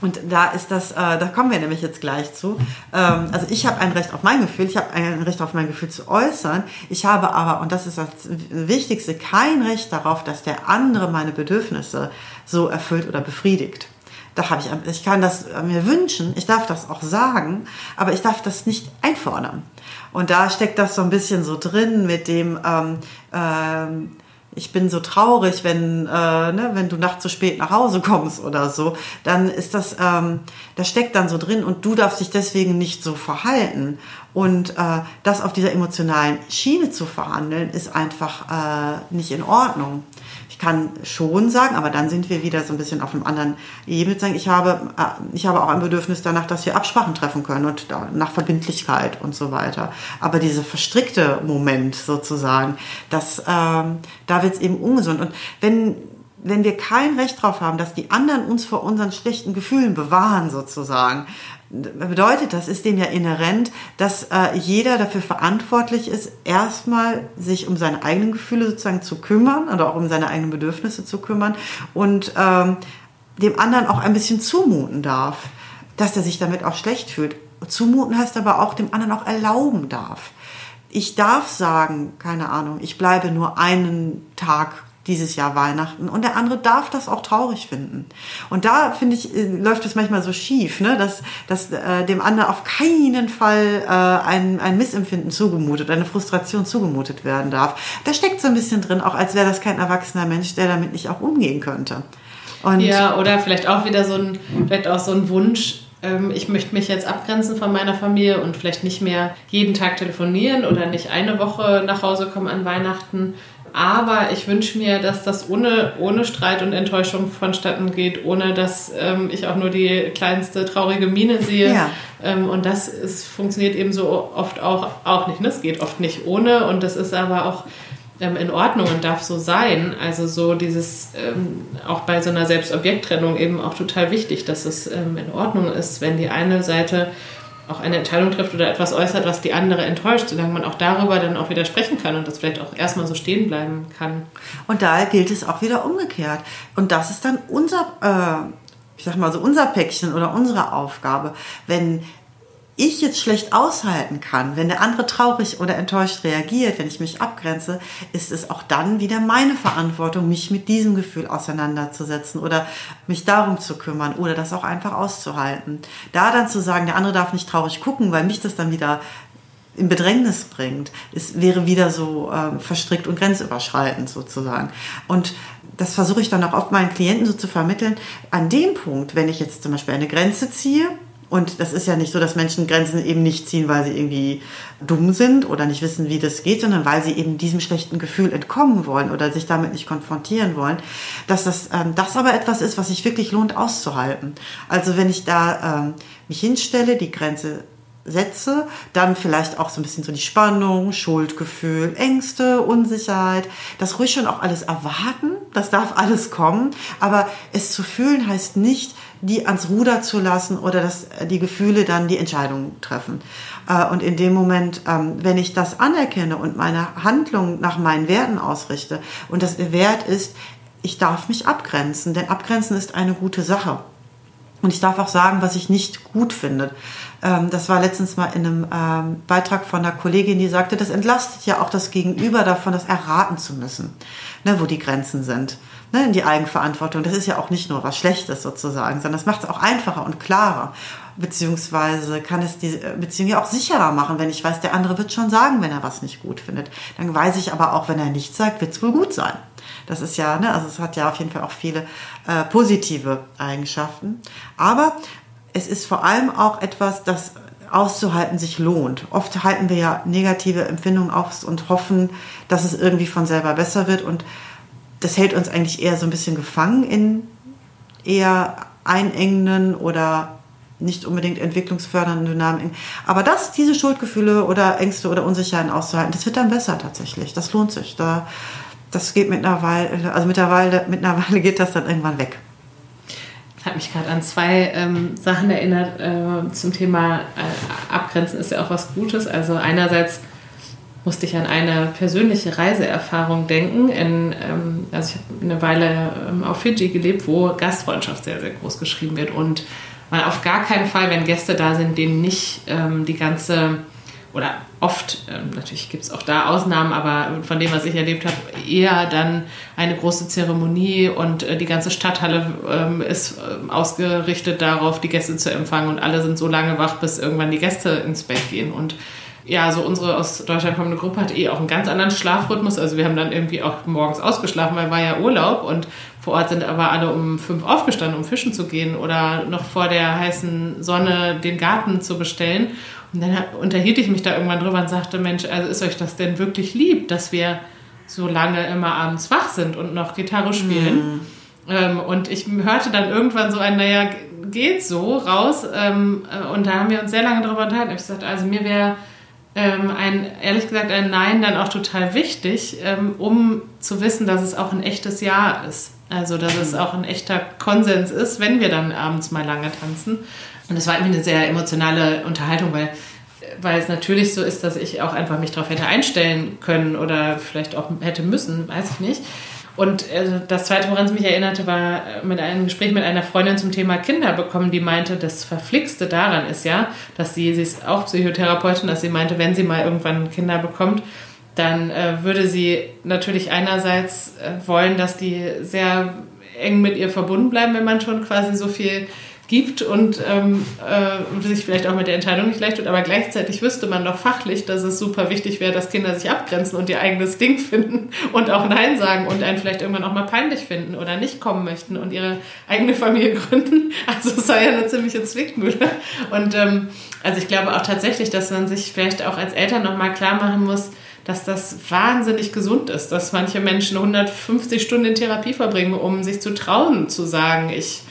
und da ist das, äh, da kommen wir nämlich jetzt gleich zu. Ähm, also ich habe ein Recht auf mein Gefühl, ich habe ein Recht auf mein Gefühl zu äußern. Ich habe aber, und das ist das Wichtigste, kein Recht darauf, dass der andere meine Bedürfnisse so erfüllt oder befriedigt. Da habe ich, ich kann das mir wünschen, ich darf das auch sagen, aber ich darf das nicht einfordern. Und da steckt das so ein bisschen so drin mit dem, ähm, ähm, ich bin so traurig, wenn, äh, ne, wenn du nachts zu spät nach Hause kommst oder so, dann ist das, ähm, das steckt dann so drin und du darfst dich deswegen nicht so verhalten. Und äh, das auf dieser emotionalen Schiene zu verhandeln, ist einfach äh, nicht in Ordnung. Ich kann schon sagen, aber dann sind wir wieder so ein bisschen auf einem anderen Ebene sagen, ich habe, äh, ich habe auch ein Bedürfnis danach, dass wir Absprachen treffen können und nach Verbindlichkeit und so weiter. Aber dieser verstrickte Moment sozusagen, das, ähm, da wird es eben ungesund. Und wenn wenn wir kein Recht darauf haben, dass die anderen uns vor unseren schlechten Gefühlen bewahren, sozusagen, bedeutet das, ist dem ja inhärent, dass äh, jeder dafür verantwortlich ist, erstmal sich um seine eigenen Gefühle sozusagen zu kümmern oder auch um seine eigenen Bedürfnisse zu kümmern und ähm, dem anderen auch ein bisschen zumuten darf, dass er sich damit auch schlecht fühlt. Zumuten heißt aber auch, dem anderen auch erlauben darf. Ich darf sagen, keine Ahnung, ich bleibe nur einen Tag dieses Jahr Weihnachten und der andere darf das auch traurig finden. Und da finde ich, äh, läuft es manchmal so schief, ne? dass, dass äh, dem anderen auf keinen Fall äh, ein, ein Missempfinden zugemutet, eine Frustration zugemutet werden darf. Da steckt so ein bisschen drin, auch als wäre das kein erwachsener Mensch, der damit nicht auch umgehen könnte. Und ja, oder vielleicht auch wieder so ein, vielleicht auch so ein Wunsch, ähm, ich möchte mich jetzt abgrenzen von meiner Familie und vielleicht nicht mehr jeden Tag telefonieren oder nicht eine Woche nach Hause kommen an Weihnachten, aber ich wünsche mir, dass das ohne, ohne Streit und Enttäuschung vonstatten geht, ohne dass ähm, ich auch nur die kleinste traurige Miene sehe. Ja. Ähm, und das ist, funktioniert eben so oft auch, auch nicht. Ne? Es geht oft nicht ohne und das ist aber auch ähm, in Ordnung und darf so sein. Also so dieses, ähm, auch bei so einer Selbstobjekttrennung eben auch total wichtig, dass es ähm, in Ordnung ist, wenn die eine Seite auch eine Entscheidung trifft oder etwas äußert, was die andere enttäuscht, solange man auch darüber dann auch wieder sprechen kann und das vielleicht auch erstmal so stehen bleiben kann. Und da gilt es auch wieder umgekehrt. Und das ist dann unser, äh, ich sag mal so unser Päckchen oder unsere Aufgabe. Wenn ich jetzt schlecht aushalten kann, wenn der andere traurig oder enttäuscht reagiert, wenn ich mich abgrenze, ist es auch dann wieder meine Verantwortung, mich mit diesem Gefühl auseinanderzusetzen oder mich darum zu kümmern oder das auch einfach auszuhalten. Da dann zu sagen, der andere darf nicht traurig gucken, weil mich das dann wieder in Bedrängnis bringt, es wäre wieder so äh, verstrickt und grenzüberschreitend sozusagen. Und das versuche ich dann auch oft meinen Klienten so zu vermitteln. An dem Punkt, wenn ich jetzt zum Beispiel eine Grenze ziehe, und das ist ja nicht so, dass Menschen Grenzen eben nicht ziehen, weil sie irgendwie dumm sind oder nicht wissen, wie das geht, sondern weil sie eben diesem schlechten Gefühl entkommen wollen oder sich damit nicht konfrontieren wollen. Dass das, ähm, das aber etwas ist, was sich wirklich lohnt auszuhalten. Also wenn ich da ähm, mich hinstelle, die Grenze setze, dann vielleicht auch so ein bisschen so die Spannung, Schuldgefühl, Ängste, Unsicherheit, das ruhig schon auch alles erwarten, das darf alles kommen, aber es zu fühlen heißt nicht, die ans Ruder zu lassen oder dass äh, die Gefühle dann die Entscheidung treffen. Äh, und in dem Moment, ähm, wenn ich das anerkenne und meine Handlung nach meinen Werten ausrichte und das Wert ist, ich darf mich abgrenzen, denn abgrenzen ist eine gute Sache. Und ich darf auch sagen, was ich nicht gut finde. Ähm, das war letztens mal in einem ähm, Beitrag von einer Kollegin, die sagte, das entlastet ja auch das Gegenüber davon, das erraten zu müssen, ne, wo die Grenzen sind. Ne, in die Eigenverantwortung. Das ist ja auch nicht nur was Schlechtes sozusagen, sondern das macht es auch einfacher und klarer. Beziehungsweise kann es die Beziehung ja auch sicherer machen, wenn ich weiß, der andere wird schon sagen, wenn er was nicht gut findet. Dann weiß ich aber auch, wenn er nichts sagt, wird es wohl gut sein. Das ist ja, ne, also es hat ja auf jeden Fall auch viele äh, positive Eigenschaften. Aber es ist vor allem auch etwas, das auszuhalten sich lohnt. Oft halten wir ja negative Empfindungen aus und hoffen, dass es irgendwie von selber besser wird und das hält uns eigentlich eher so ein bisschen gefangen in eher einengenden oder nicht unbedingt entwicklungsfördernden Dynamiken. Aber das, diese Schuldgefühle oder Ängste oder Unsicherheiten auszuhalten, das wird dann besser tatsächlich. Das lohnt sich. Da, das geht mittlerweile, also mittlerweile, mittlerweile geht das dann irgendwann weg. Das hat mich gerade an zwei ähm, Sachen erinnert äh, zum Thema äh, Abgrenzen ist ja auch was Gutes. Also einerseits musste ich an eine persönliche Reiseerfahrung denken. In, ähm, also ich habe eine Weile ähm, auf Fidschi gelebt, wo Gastfreundschaft sehr, sehr groß geschrieben wird und man auf gar keinen Fall, wenn Gäste da sind, denen nicht ähm, die ganze oder oft, ähm, natürlich gibt es auch da Ausnahmen, aber von dem, was ich erlebt habe, eher dann eine große Zeremonie und äh, die ganze Stadthalle ähm, ist äh, ausgerichtet darauf, die Gäste zu empfangen und alle sind so lange wach, bis irgendwann die Gäste ins Bett gehen und ja, so unsere aus Deutschland kommende Gruppe hat eh auch einen ganz anderen Schlafrhythmus. Also wir haben dann irgendwie auch morgens ausgeschlafen, weil war ja Urlaub und vor Ort sind aber alle um fünf aufgestanden, um fischen zu gehen oder noch vor der heißen Sonne den Garten zu bestellen. Und dann unterhielt ich mich da irgendwann drüber und sagte, Mensch, also ist euch das denn wirklich lieb, dass wir so lange immer abends wach sind und noch Gitarre spielen? Mhm. und ich hörte dann irgendwann so ein, naja, geht so raus. Ähm, und da haben wir uns sehr lange darüber unterhalten. Ich sagte, also mir wäre ähm, ein, ehrlich gesagt, ein Nein dann auch total wichtig, ähm, um zu wissen, dass es auch ein echtes Ja ist. Also, dass es auch ein echter Konsens ist, wenn wir dann abends mal lange tanzen. Und das war irgendwie eine sehr emotionale Unterhaltung, weil, weil es natürlich so ist, dass ich auch einfach mich darauf hätte einstellen können oder vielleicht auch hätte müssen, weiß ich nicht. Und äh, das Zweite, woran es mich erinnerte, war äh, mit einem Gespräch mit einer Freundin zum Thema Kinder bekommen, die meinte, das Verflixte daran ist ja, dass sie, sie ist auch Psychotherapeutin, dass sie meinte, wenn sie mal irgendwann Kinder bekommt, dann äh, würde sie natürlich einerseits äh, wollen, dass die sehr eng mit ihr verbunden bleiben, wenn man schon quasi so viel gibt und ähm, äh, sich vielleicht auch mit der Entscheidung nicht leicht tut, aber gleichzeitig wüsste man doch fachlich, dass es super wichtig wäre, dass Kinder sich abgrenzen und ihr eigenes Ding [laughs] finden und auch Nein sagen und einen vielleicht irgendwann auch mal peinlich finden oder nicht kommen möchten und ihre eigene Familie [laughs] gründen. Also es sei ja eine ziemliche Zwickmühle. Und ähm, also ich glaube auch tatsächlich, dass man sich vielleicht auch als Eltern nochmal klar machen muss, dass das wahnsinnig gesund ist, dass manche Menschen 150 Stunden in Therapie verbringen, um sich zu trauen, zu sagen, ich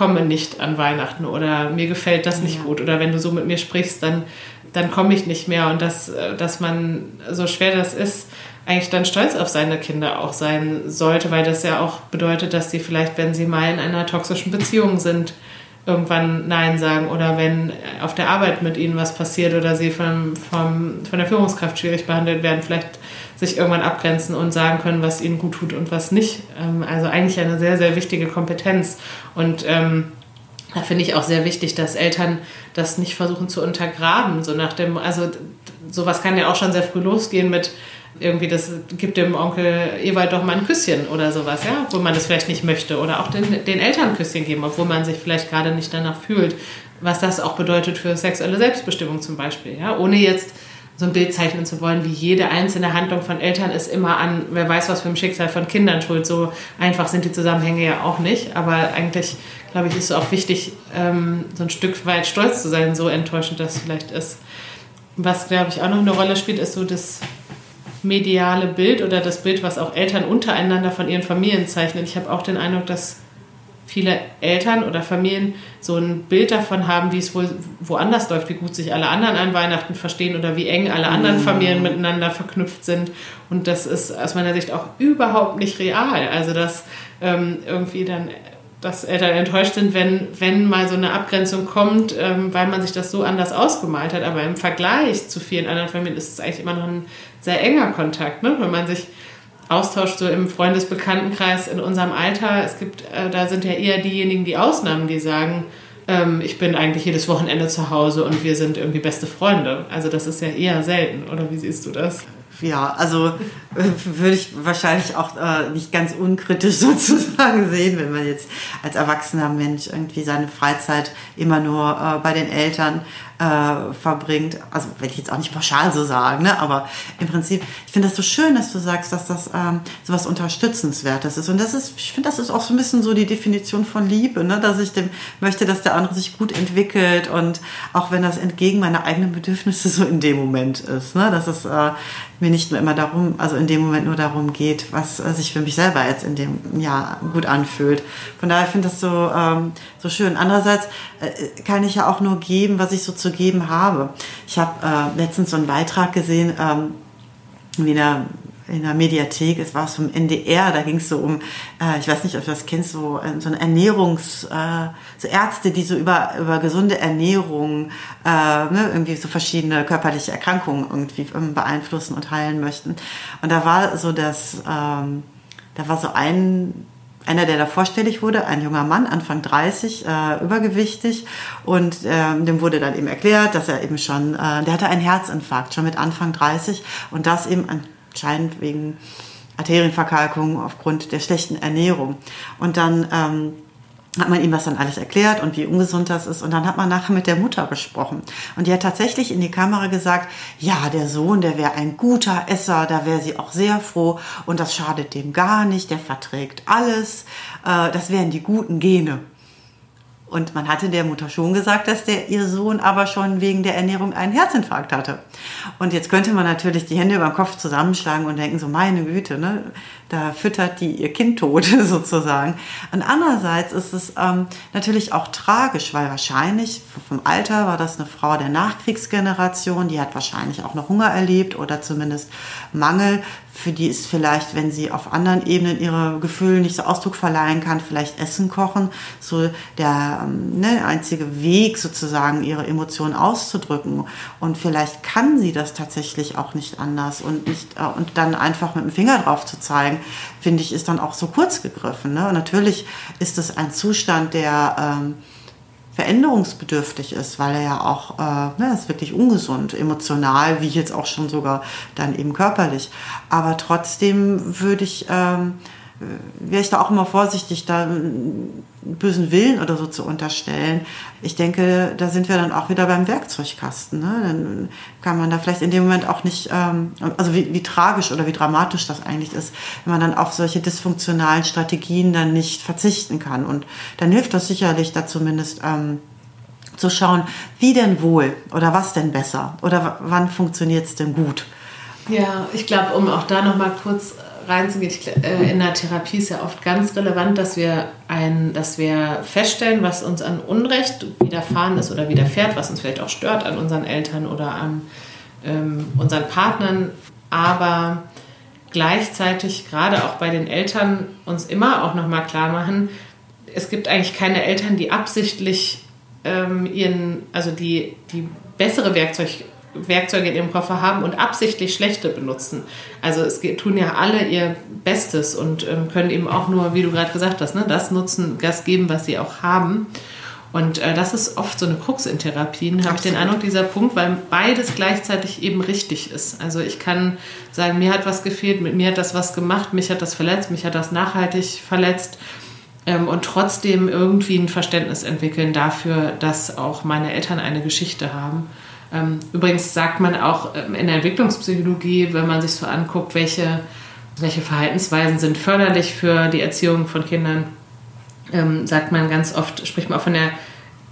komme nicht an Weihnachten oder mir gefällt das nicht ja. gut oder wenn du so mit mir sprichst, dann, dann komme ich nicht mehr und dass, äh, dass man, so schwer das ist, eigentlich dann stolz auf seine Kinder auch sein sollte, weil das ja auch bedeutet, dass sie vielleicht, wenn sie mal in einer toxischen Beziehung sind, irgendwann Nein sagen oder wenn auf der Arbeit mit ihnen was passiert oder sie vom, vom, von der Führungskraft schwierig behandelt werden, vielleicht sich irgendwann abgrenzen und sagen können, was ihnen gut tut und was nicht. Ähm, also eigentlich eine sehr, sehr wichtige Kompetenz. Und ähm, da finde ich auch sehr wichtig, dass Eltern das nicht versuchen zu untergraben. So nach dem, also sowas kann ja auch schon sehr früh losgehen mit irgendwie, das gibt dem Onkel Ewald doch mal ein Küsschen oder sowas, ja, obwohl man das vielleicht nicht möchte. Oder auch den, den Eltern ein Küsschen geben, obwohl man sich vielleicht gerade nicht danach fühlt. Was das auch bedeutet für sexuelle Selbstbestimmung zum Beispiel, ja, ohne jetzt so ein Bild zeichnen zu wollen, wie jede einzelne Handlung von Eltern ist immer an, wer weiß was für ein Schicksal von Kindern schuld. So einfach sind die Zusammenhänge ja auch nicht. Aber eigentlich, glaube ich, ist es auch wichtig, ähm, so ein Stück weit stolz zu sein, so enttäuschend das vielleicht ist. Was, glaube ich, auch noch eine Rolle spielt, ist so das mediale Bild oder das Bild, was auch Eltern untereinander von ihren Familien zeichnen. Ich habe auch den Eindruck, dass viele Eltern oder Familien so ein Bild davon haben, wie es wohl woanders läuft, wie gut sich alle anderen an Weihnachten verstehen oder wie eng alle anderen mhm. Familien miteinander verknüpft sind. Und das ist aus meiner Sicht auch überhaupt nicht real. Also dass ähm, irgendwie dann dass Eltern enttäuscht sind, wenn, wenn mal so eine Abgrenzung kommt, ähm, weil man sich das so anders ausgemalt hat. Aber im Vergleich zu vielen anderen Familien ist es eigentlich immer noch ein sehr enger Kontakt, ne? wenn man sich austauscht, so im Freundesbekanntenkreis in unserem Alter. Es gibt, äh, da sind ja eher diejenigen, die Ausnahmen, die sagen, ähm, ich bin eigentlich jedes Wochenende zu Hause und wir sind irgendwie beste Freunde. Also das ist ja eher selten, oder wie siehst du das? Ja, also äh, würde ich wahrscheinlich auch äh, nicht ganz unkritisch [laughs] sozusagen sehen, wenn man jetzt als erwachsener Mensch irgendwie seine Freizeit immer nur äh, bei den Eltern äh, verbringt. Also will ich jetzt auch nicht pauschal so sagen, ne? aber im Prinzip, ich finde das so schön, dass du sagst, dass das ähm, so was Unterstützenswertes ist. Und das ist, ich finde, das ist auch so ein bisschen so die Definition von Liebe, ne? dass ich dem möchte, dass der andere sich gut entwickelt und auch wenn das entgegen meiner eigenen Bedürfnisse so in dem Moment ist, ne? dass es äh, mir nicht nur immer darum, also in dem Moment nur darum geht, was äh, sich für mich selber jetzt in dem Jahr gut anfühlt. Von daher finde ich das so, ähm, so schön. Andererseits äh, kann ich ja auch nur geben, was ich so zu geben habe. Ich habe äh, letztens so einen Beitrag gesehen, ähm, wie der in der Mediathek, es war vom NDR, da ging es so um, äh, ich weiß nicht, ob du das kennst, so, äh, so eine Ernährungs, äh, so Ärzte, die so über, über gesunde Ernährung, äh, ne, irgendwie so verschiedene körperliche Erkrankungen irgendwie ähm, beeinflussen und heilen möchten. Und da war so das, ähm, da war so ein einer, der da vorstellig wurde, ein junger Mann, Anfang 30, äh, übergewichtig. Und ähm, dem wurde dann eben erklärt, dass er eben schon, äh, der hatte einen Herzinfarkt, schon mit Anfang 30. Und das eben anscheinend wegen Arterienverkalkung aufgrund der schlechten Ernährung. Und dann... Ähm, hat man ihm das dann alles erklärt und wie ungesund das ist. Und dann hat man nachher mit der Mutter gesprochen. Und die hat tatsächlich in die Kamera gesagt, ja, der Sohn, der wäre ein guter Esser, da wäre sie auch sehr froh. Und das schadet dem gar nicht, der verträgt alles. Äh, das wären die guten Gene. Und man hatte der Mutter schon gesagt, dass der ihr Sohn aber schon wegen der Ernährung einen Herzinfarkt hatte. Und jetzt könnte man natürlich die Hände über den Kopf zusammenschlagen und denken, so meine Güte, ne? da füttert die ihr Kind tot [laughs] sozusagen. Und andererseits ist es ähm, natürlich auch tragisch, weil wahrscheinlich vom Alter war das eine Frau der Nachkriegsgeneration, die hat wahrscheinlich auch noch Hunger erlebt oder zumindest Mangel. Für die ist vielleicht, wenn sie auf anderen Ebenen ihre Gefühle nicht so Ausdruck verleihen kann, vielleicht Essen kochen, so der ähm, ne, einzige Weg sozusagen, ihre Emotionen auszudrücken. Und vielleicht kann sie das tatsächlich auch nicht anders und nicht äh, und dann einfach mit dem Finger drauf zu zeigen, finde ich, ist dann auch so kurz gegriffen. Ne? Und natürlich ist es ein Zustand, der ähm, veränderungsbedürftig ist, weil er ja auch, äh, ne, ist wirklich ungesund, emotional, wie jetzt auch schon sogar dann eben körperlich. Aber trotzdem würde ich ähm, wäre ich da auch immer vorsichtig, da einen bösen Willen oder so zu unterstellen. Ich denke, da sind wir dann auch wieder beim Werkzeugkasten. Ne? Dann kann man da vielleicht in dem Moment auch nicht, ähm, also wie, wie tragisch oder wie dramatisch das eigentlich ist, wenn man dann auf solche dysfunktionalen Strategien dann nicht verzichten kann. Und dann hilft das sicherlich da zumindest ähm, zu schauen, wie denn wohl oder was denn besser oder wann funktioniert es denn gut. Ja, ich glaube, um auch da nochmal kurz reinzugehen, äh, in der Therapie ist ja oft ganz relevant, dass wir, ein, dass wir feststellen, was uns an Unrecht widerfahren ist oder widerfährt, was uns vielleicht auch stört an unseren Eltern oder an ähm, unseren Partnern, aber gleichzeitig gerade auch bei den Eltern uns immer auch nochmal klar machen, es gibt eigentlich keine Eltern, die absichtlich ähm, ihren, also die, die bessere Werkzeug, Werkzeuge in ihrem Koffer haben und absichtlich schlechte benutzen. Also es tun ja alle ihr Bestes und ähm, können eben auch nur, wie du gerade gesagt hast, ne, das nutzen, das geben, was sie auch haben. Und äh, das ist oft so eine Krux in Therapien, habe ich den Eindruck, dieser Punkt, weil beides gleichzeitig eben richtig ist. Also ich kann sagen, mir hat was gefehlt, mit mir hat das was gemacht, mich hat das verletzt, mich hat das nachhaltig verletzt ähm, und trotzdem irgendwie ein Verständnis entwickeln dafür, dass auch meine Eltern eine Geschichte haben. Ähm, übrigens sagt man auch ähm, in der Entwicklungspsychologie, wenn man sich so anguckt, welche, welche Verhaltensweisen sind förderlich für die Erziehung von Kindern, ähm, sagt man ganz oft, spricht man auch von der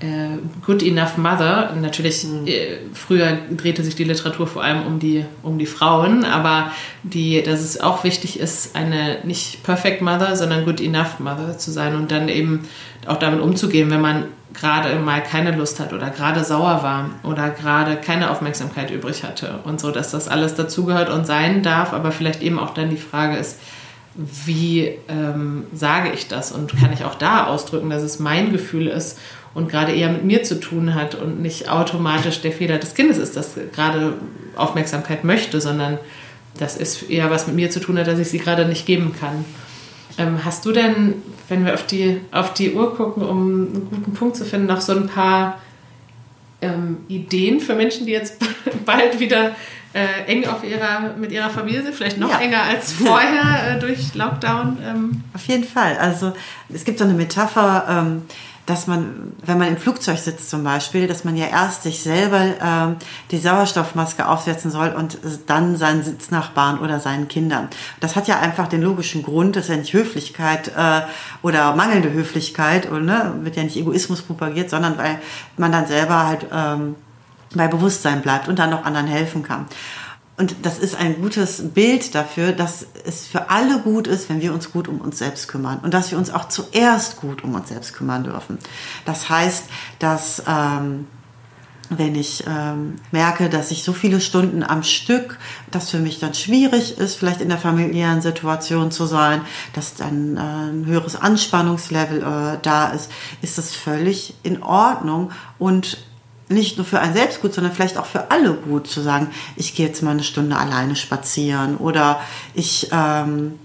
äh, Good Enough Mother. Natürlich, mhm. äh, früher drehte sich die Literatur vor allem um die, um die Frauen, aber die, dass es auch wichtig ist, eine nicht Perfect Mother, sondern Good Enough Mother zu sein und dann eben auch damit umzugehen, wenn man gerade mal keine Lust hat oder gerade sauer war oder gerade keine Aufmerksamkeit übrig hatte und so, dass das alles dazugehört und sein darf, aber vielleicht eben auch dann die Frage ist, wie ähm, sage ich das und kann ich auch da ausdrücken, dass es mein Gefühl ist und gerade eher mit mir zu tun hat und nicht automatisch der Fehler des Kindes ist, das gerade Aufmerksamkeit möchte, sondern das ist eher was mit mir zu tun hat, dass ich sie gerade nicht geben kann. Ähm, hast du denn, wenn wir auf die, auf die Uhr gucken, um einen guten Punkt zu finden, noch so ein paar ähm, Ideen für Menschen, die jetzt [laughs] bald wieder äh, eng auf ihrer, mit ihrer Familie sind, vielleicht noch ja. enger als [laughs] vorher äh, durch Lockdown? Ähm. Auf jeden Fall. Also es gibt so eine Metapher, ähm, dass man, wenn man im Flugzeug sitzt zum Beispiel, dass man ja erst sich selber ähm, die Sauerstoffmaske aufsetzen soll und dann seinen Sitznachbarn oder seinen Kindern. Das hat ja einfach den logischen Grund, das ist ja nicht Höflichkeit äh, oder mangelnde Höflichkeit, und, ne, wird ja nicht Egoismus propagiert, sondern weil man dann selber halt ähm, bei Bewusstsein bleibt und dann noch anderen helfen kann. Und das ist ein gutes Bild dafür, dass es für alle gut ist, wenn wir uns gut um uns selbst kümmern und dass wir uns auch zuerst gut um uns selbst kümmern dürfen. Das heißt, dass ähm, wenn ich ähm, merke, dass ich so viele Stunden am Stück, das für mich dann schwierig ist, vielleicht in der familiären Situation zu sein, dass dann äh, ein höheres Anspannungslevel äh, da ist, ist das völlig in Ordnung und nicht nur für einen selbst gut, sondern vielleicht auch für alle gut zu sagen, ich gehe jetzt mal eine Stunde alleine spazieren oder ich ähm,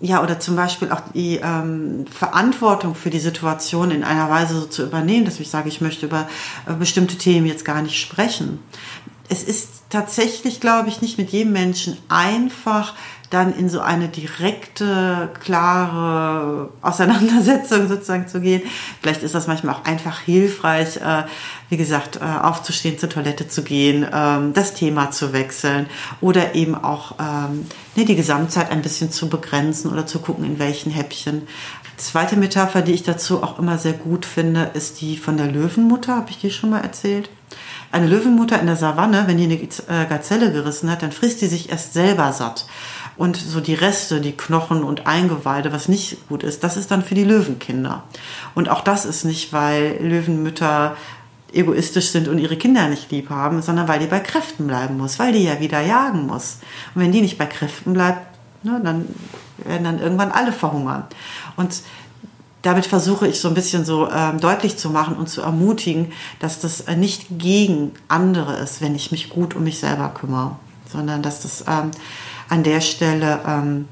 ja, oder zum Beispiel auch die ähm, Verantwortung für die Situation in einer Weise so zu übernehmen, dass ich sage, ich möchte über äh, bestimmte Themen jetzt gar nicht sprechen. Es ist tatsächlich, glaube ich, nicht mit jedem Menschen einfach, dann in so eine direkte, klare Auseinandersetzung [laughs] sozusagen zu gehen. Vielleicht ist das manchmal auch einfach hilfreich, äh, wie gesagt, äh, aufzustehen, zur Toilette zu gehen, ähm, das Thema zu wechseln oder eben auch ähm, ne, die Gesamtzeit ein bisschen zu begrenzen oder zu gucken, in welchen Häppchen. Zweite Metapher, die ich dazu auch immer sehr gut finde, ist die von der Löwenmutter. Habe ich die schon mal erzählt? Eine Löwenmutter in der Savanne, wenn die eine äh, Gazelle gerissen hat, dann frisst die sich erst selber satt und so die Reste, die Knochen und Eingeweide, was nicht gut ist, das ist dann für die Löwenkinder. Und auch das ist nicht, weil Löwenmütter egoistisch sind und ihre Kinder nicht lieb haben, sondern weil die bei Kräften bleiben muss, weil die ja wieder jagen muss. Und wenn die nicht bei Kräften bleibt, ne, dann werden dann irgendwann alle verhungern. Und damit versuche ich so ein bisschen so ähm, deutlich zu machen und zu ermutigen, dass das äh, nicht gegen andere ist, wenn ich mich gut um mich selber kümmere, sondern dass das ähm, an der Stelle ähm,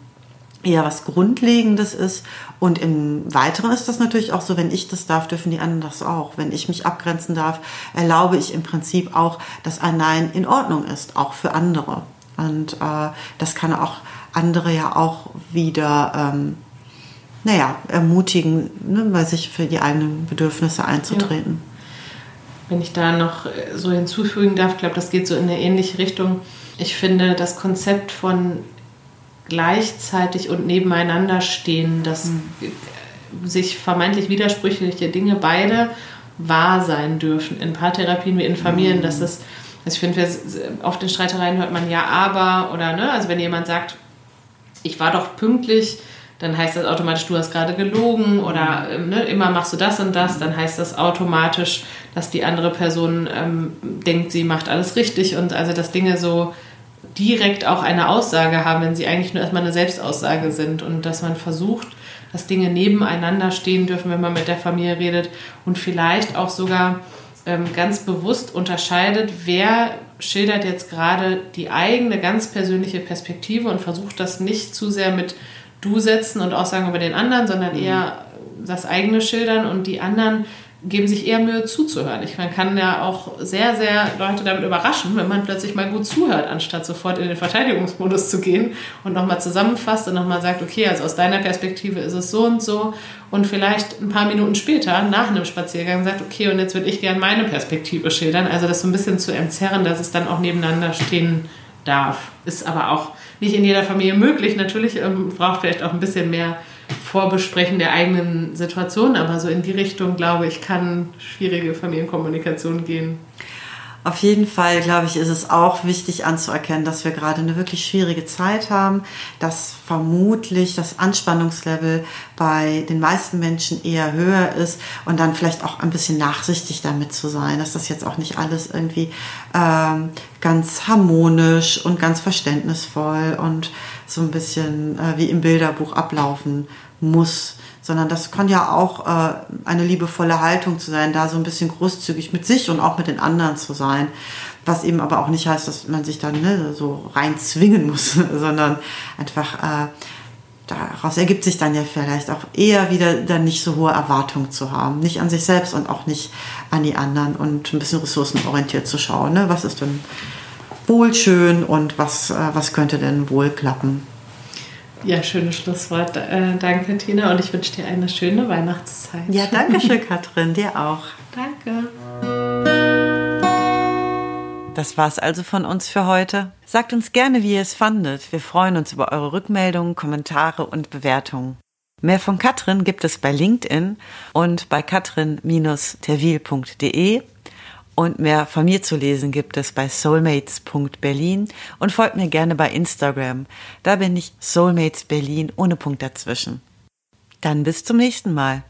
eher was Grundlegendes ist. Und im Weiteren ist das natürlich auch so, wenn ich das darf, dürfen die anderen das auch. Wenn ich mich abgrenzen darf, erlaube ich im Prinzip auch, dass ein Nein in Ordnung ist, auch für andere. Und äh, das kann auch andere ja auch wieder, ähm, naja, ermutigen, ne, bei sich für die eigenen Bedürfnisse einzutreten. Ja. Wenn ich da noch so hinzufügen darf, ich glaube, das geht so in eine ähnliche Richtung ich finde das Konzept von gleichzeitig und nebeneinander stehen, dass mhm. sich vermeintlich widersprüchliche Dinge beide wahr sein dürfen. In Paartherapien wie in Familien, mhm. dass es, also ich finde, oft in Streitereien hört man ja aber oder ne, also wenn jemand sagt, ich war doch pünktlich, dann heißt das automatisch, du hast gerade gelogen oder ähm, ne, immer machst du das und das, dann heißt das automatisch, dass die andere Person ähm, denkt, sie macht alles richtig und also dass Dinge so direkt auch eine Aussage haben, wenn sie eigentlich nur erstmal eine Selbstaussage sind und dass man versucht, dass Dinge nebeneinander stehen dürfen, wenn man mit der Familie redet und vielleicht auch sogar ähm, ganz bewusst unterscheidet, wer schildert jetzt gerade die eigene ganz persönliche Perspektive und versucht das nicht zu sehr mit Du setzen und Aussagen über den anderen, sondern mhm. eher das eigene schildern und die anderen geben sich eher Mühe zuzuhören. Ich, man kann ja auch sehr, sehr Leute damit überraschen, wenn man plötzlich mal gut zuhört, anstatt sofort in den Verteidigungsmodus zu gehen und nochmal zusammenfasst und nochmal sagt, okay, also aus deiner Perspektive ist es so und so und vielleicht ein paar Minuten später nach einem Spaziergang sagt, okay, und jetzt würde ich gerne meine Perspektive schildern. Also das so ein bisschen zu entzerren, dass es dann auch nebeneinander stehen darf. Ist aber auch nicht in jeder Familie möglich. Natürlich ähm, braucht vielleicht auch ein bisschen mehr Vorbesprechen der eigenen Situation, aber so in die Richtung, glaube ich, kann schwierige Familienkommunikation gehen. Auf jeden Fall, glaube ich, ist es auch wichtig anzuerkennen, dass wir gerade eine wirklich schwierige Zeit haben, dass vermutlich das Anspannungslevel bei den meisten Menschen eher höher ist und dann vielleicht auch ein bisschen nachsichtig damit zu sein, dass das jetzt auch nicht alles irgendwie ähm, ganz harmonisch und ganz verständnisvoll und so ein bisschen äh, wie im Bilderbuch ablaufen muss, sondern das kann ja auch äh, eine liebevolle Haltung zu sein, da so ein bisschen großzügig mit sich und auch mit den anderen zu sein. Was eben aber auch nicht heißt, dass man sich dann ne, so rein zwingen muss, [laughs] sondern einfach äh, daraus ergibt sich dann ja vielleicht auch eher wieder dann nicht so hohe Erwartungen zu haben. Nicht an sich selbst und auch nicht an die anderen und ein bisschen ressourcenorientiert zu schauen. Ne? Was ist denn wohl schön und was, äh, was könnte denn wohl klappen? Ja, schönes Schlusswort. Äh, danke, Tina. Und ich wünsche dir eine schöne Weihnachtszeit. Ja, danke schön, [laughs] Katrin. Dir auch. Danke. Das war's also von uns für heute. Sagt uns gerne, wie ihr es fandet. Wir freuen uns über eure Rückmeldungen, Kommentare und Bewertungen. Mehr von Katrin gibt es bei LinkedIn und bei katrin-terwil.de und mehr von mir zu lesen gibt es bei soulmates.berlin und folgt mir gerne bei Instagram. Da bin ich Soulmates Berlin ohne Punkt dazwischen. Dann bis zum nächsten Mal.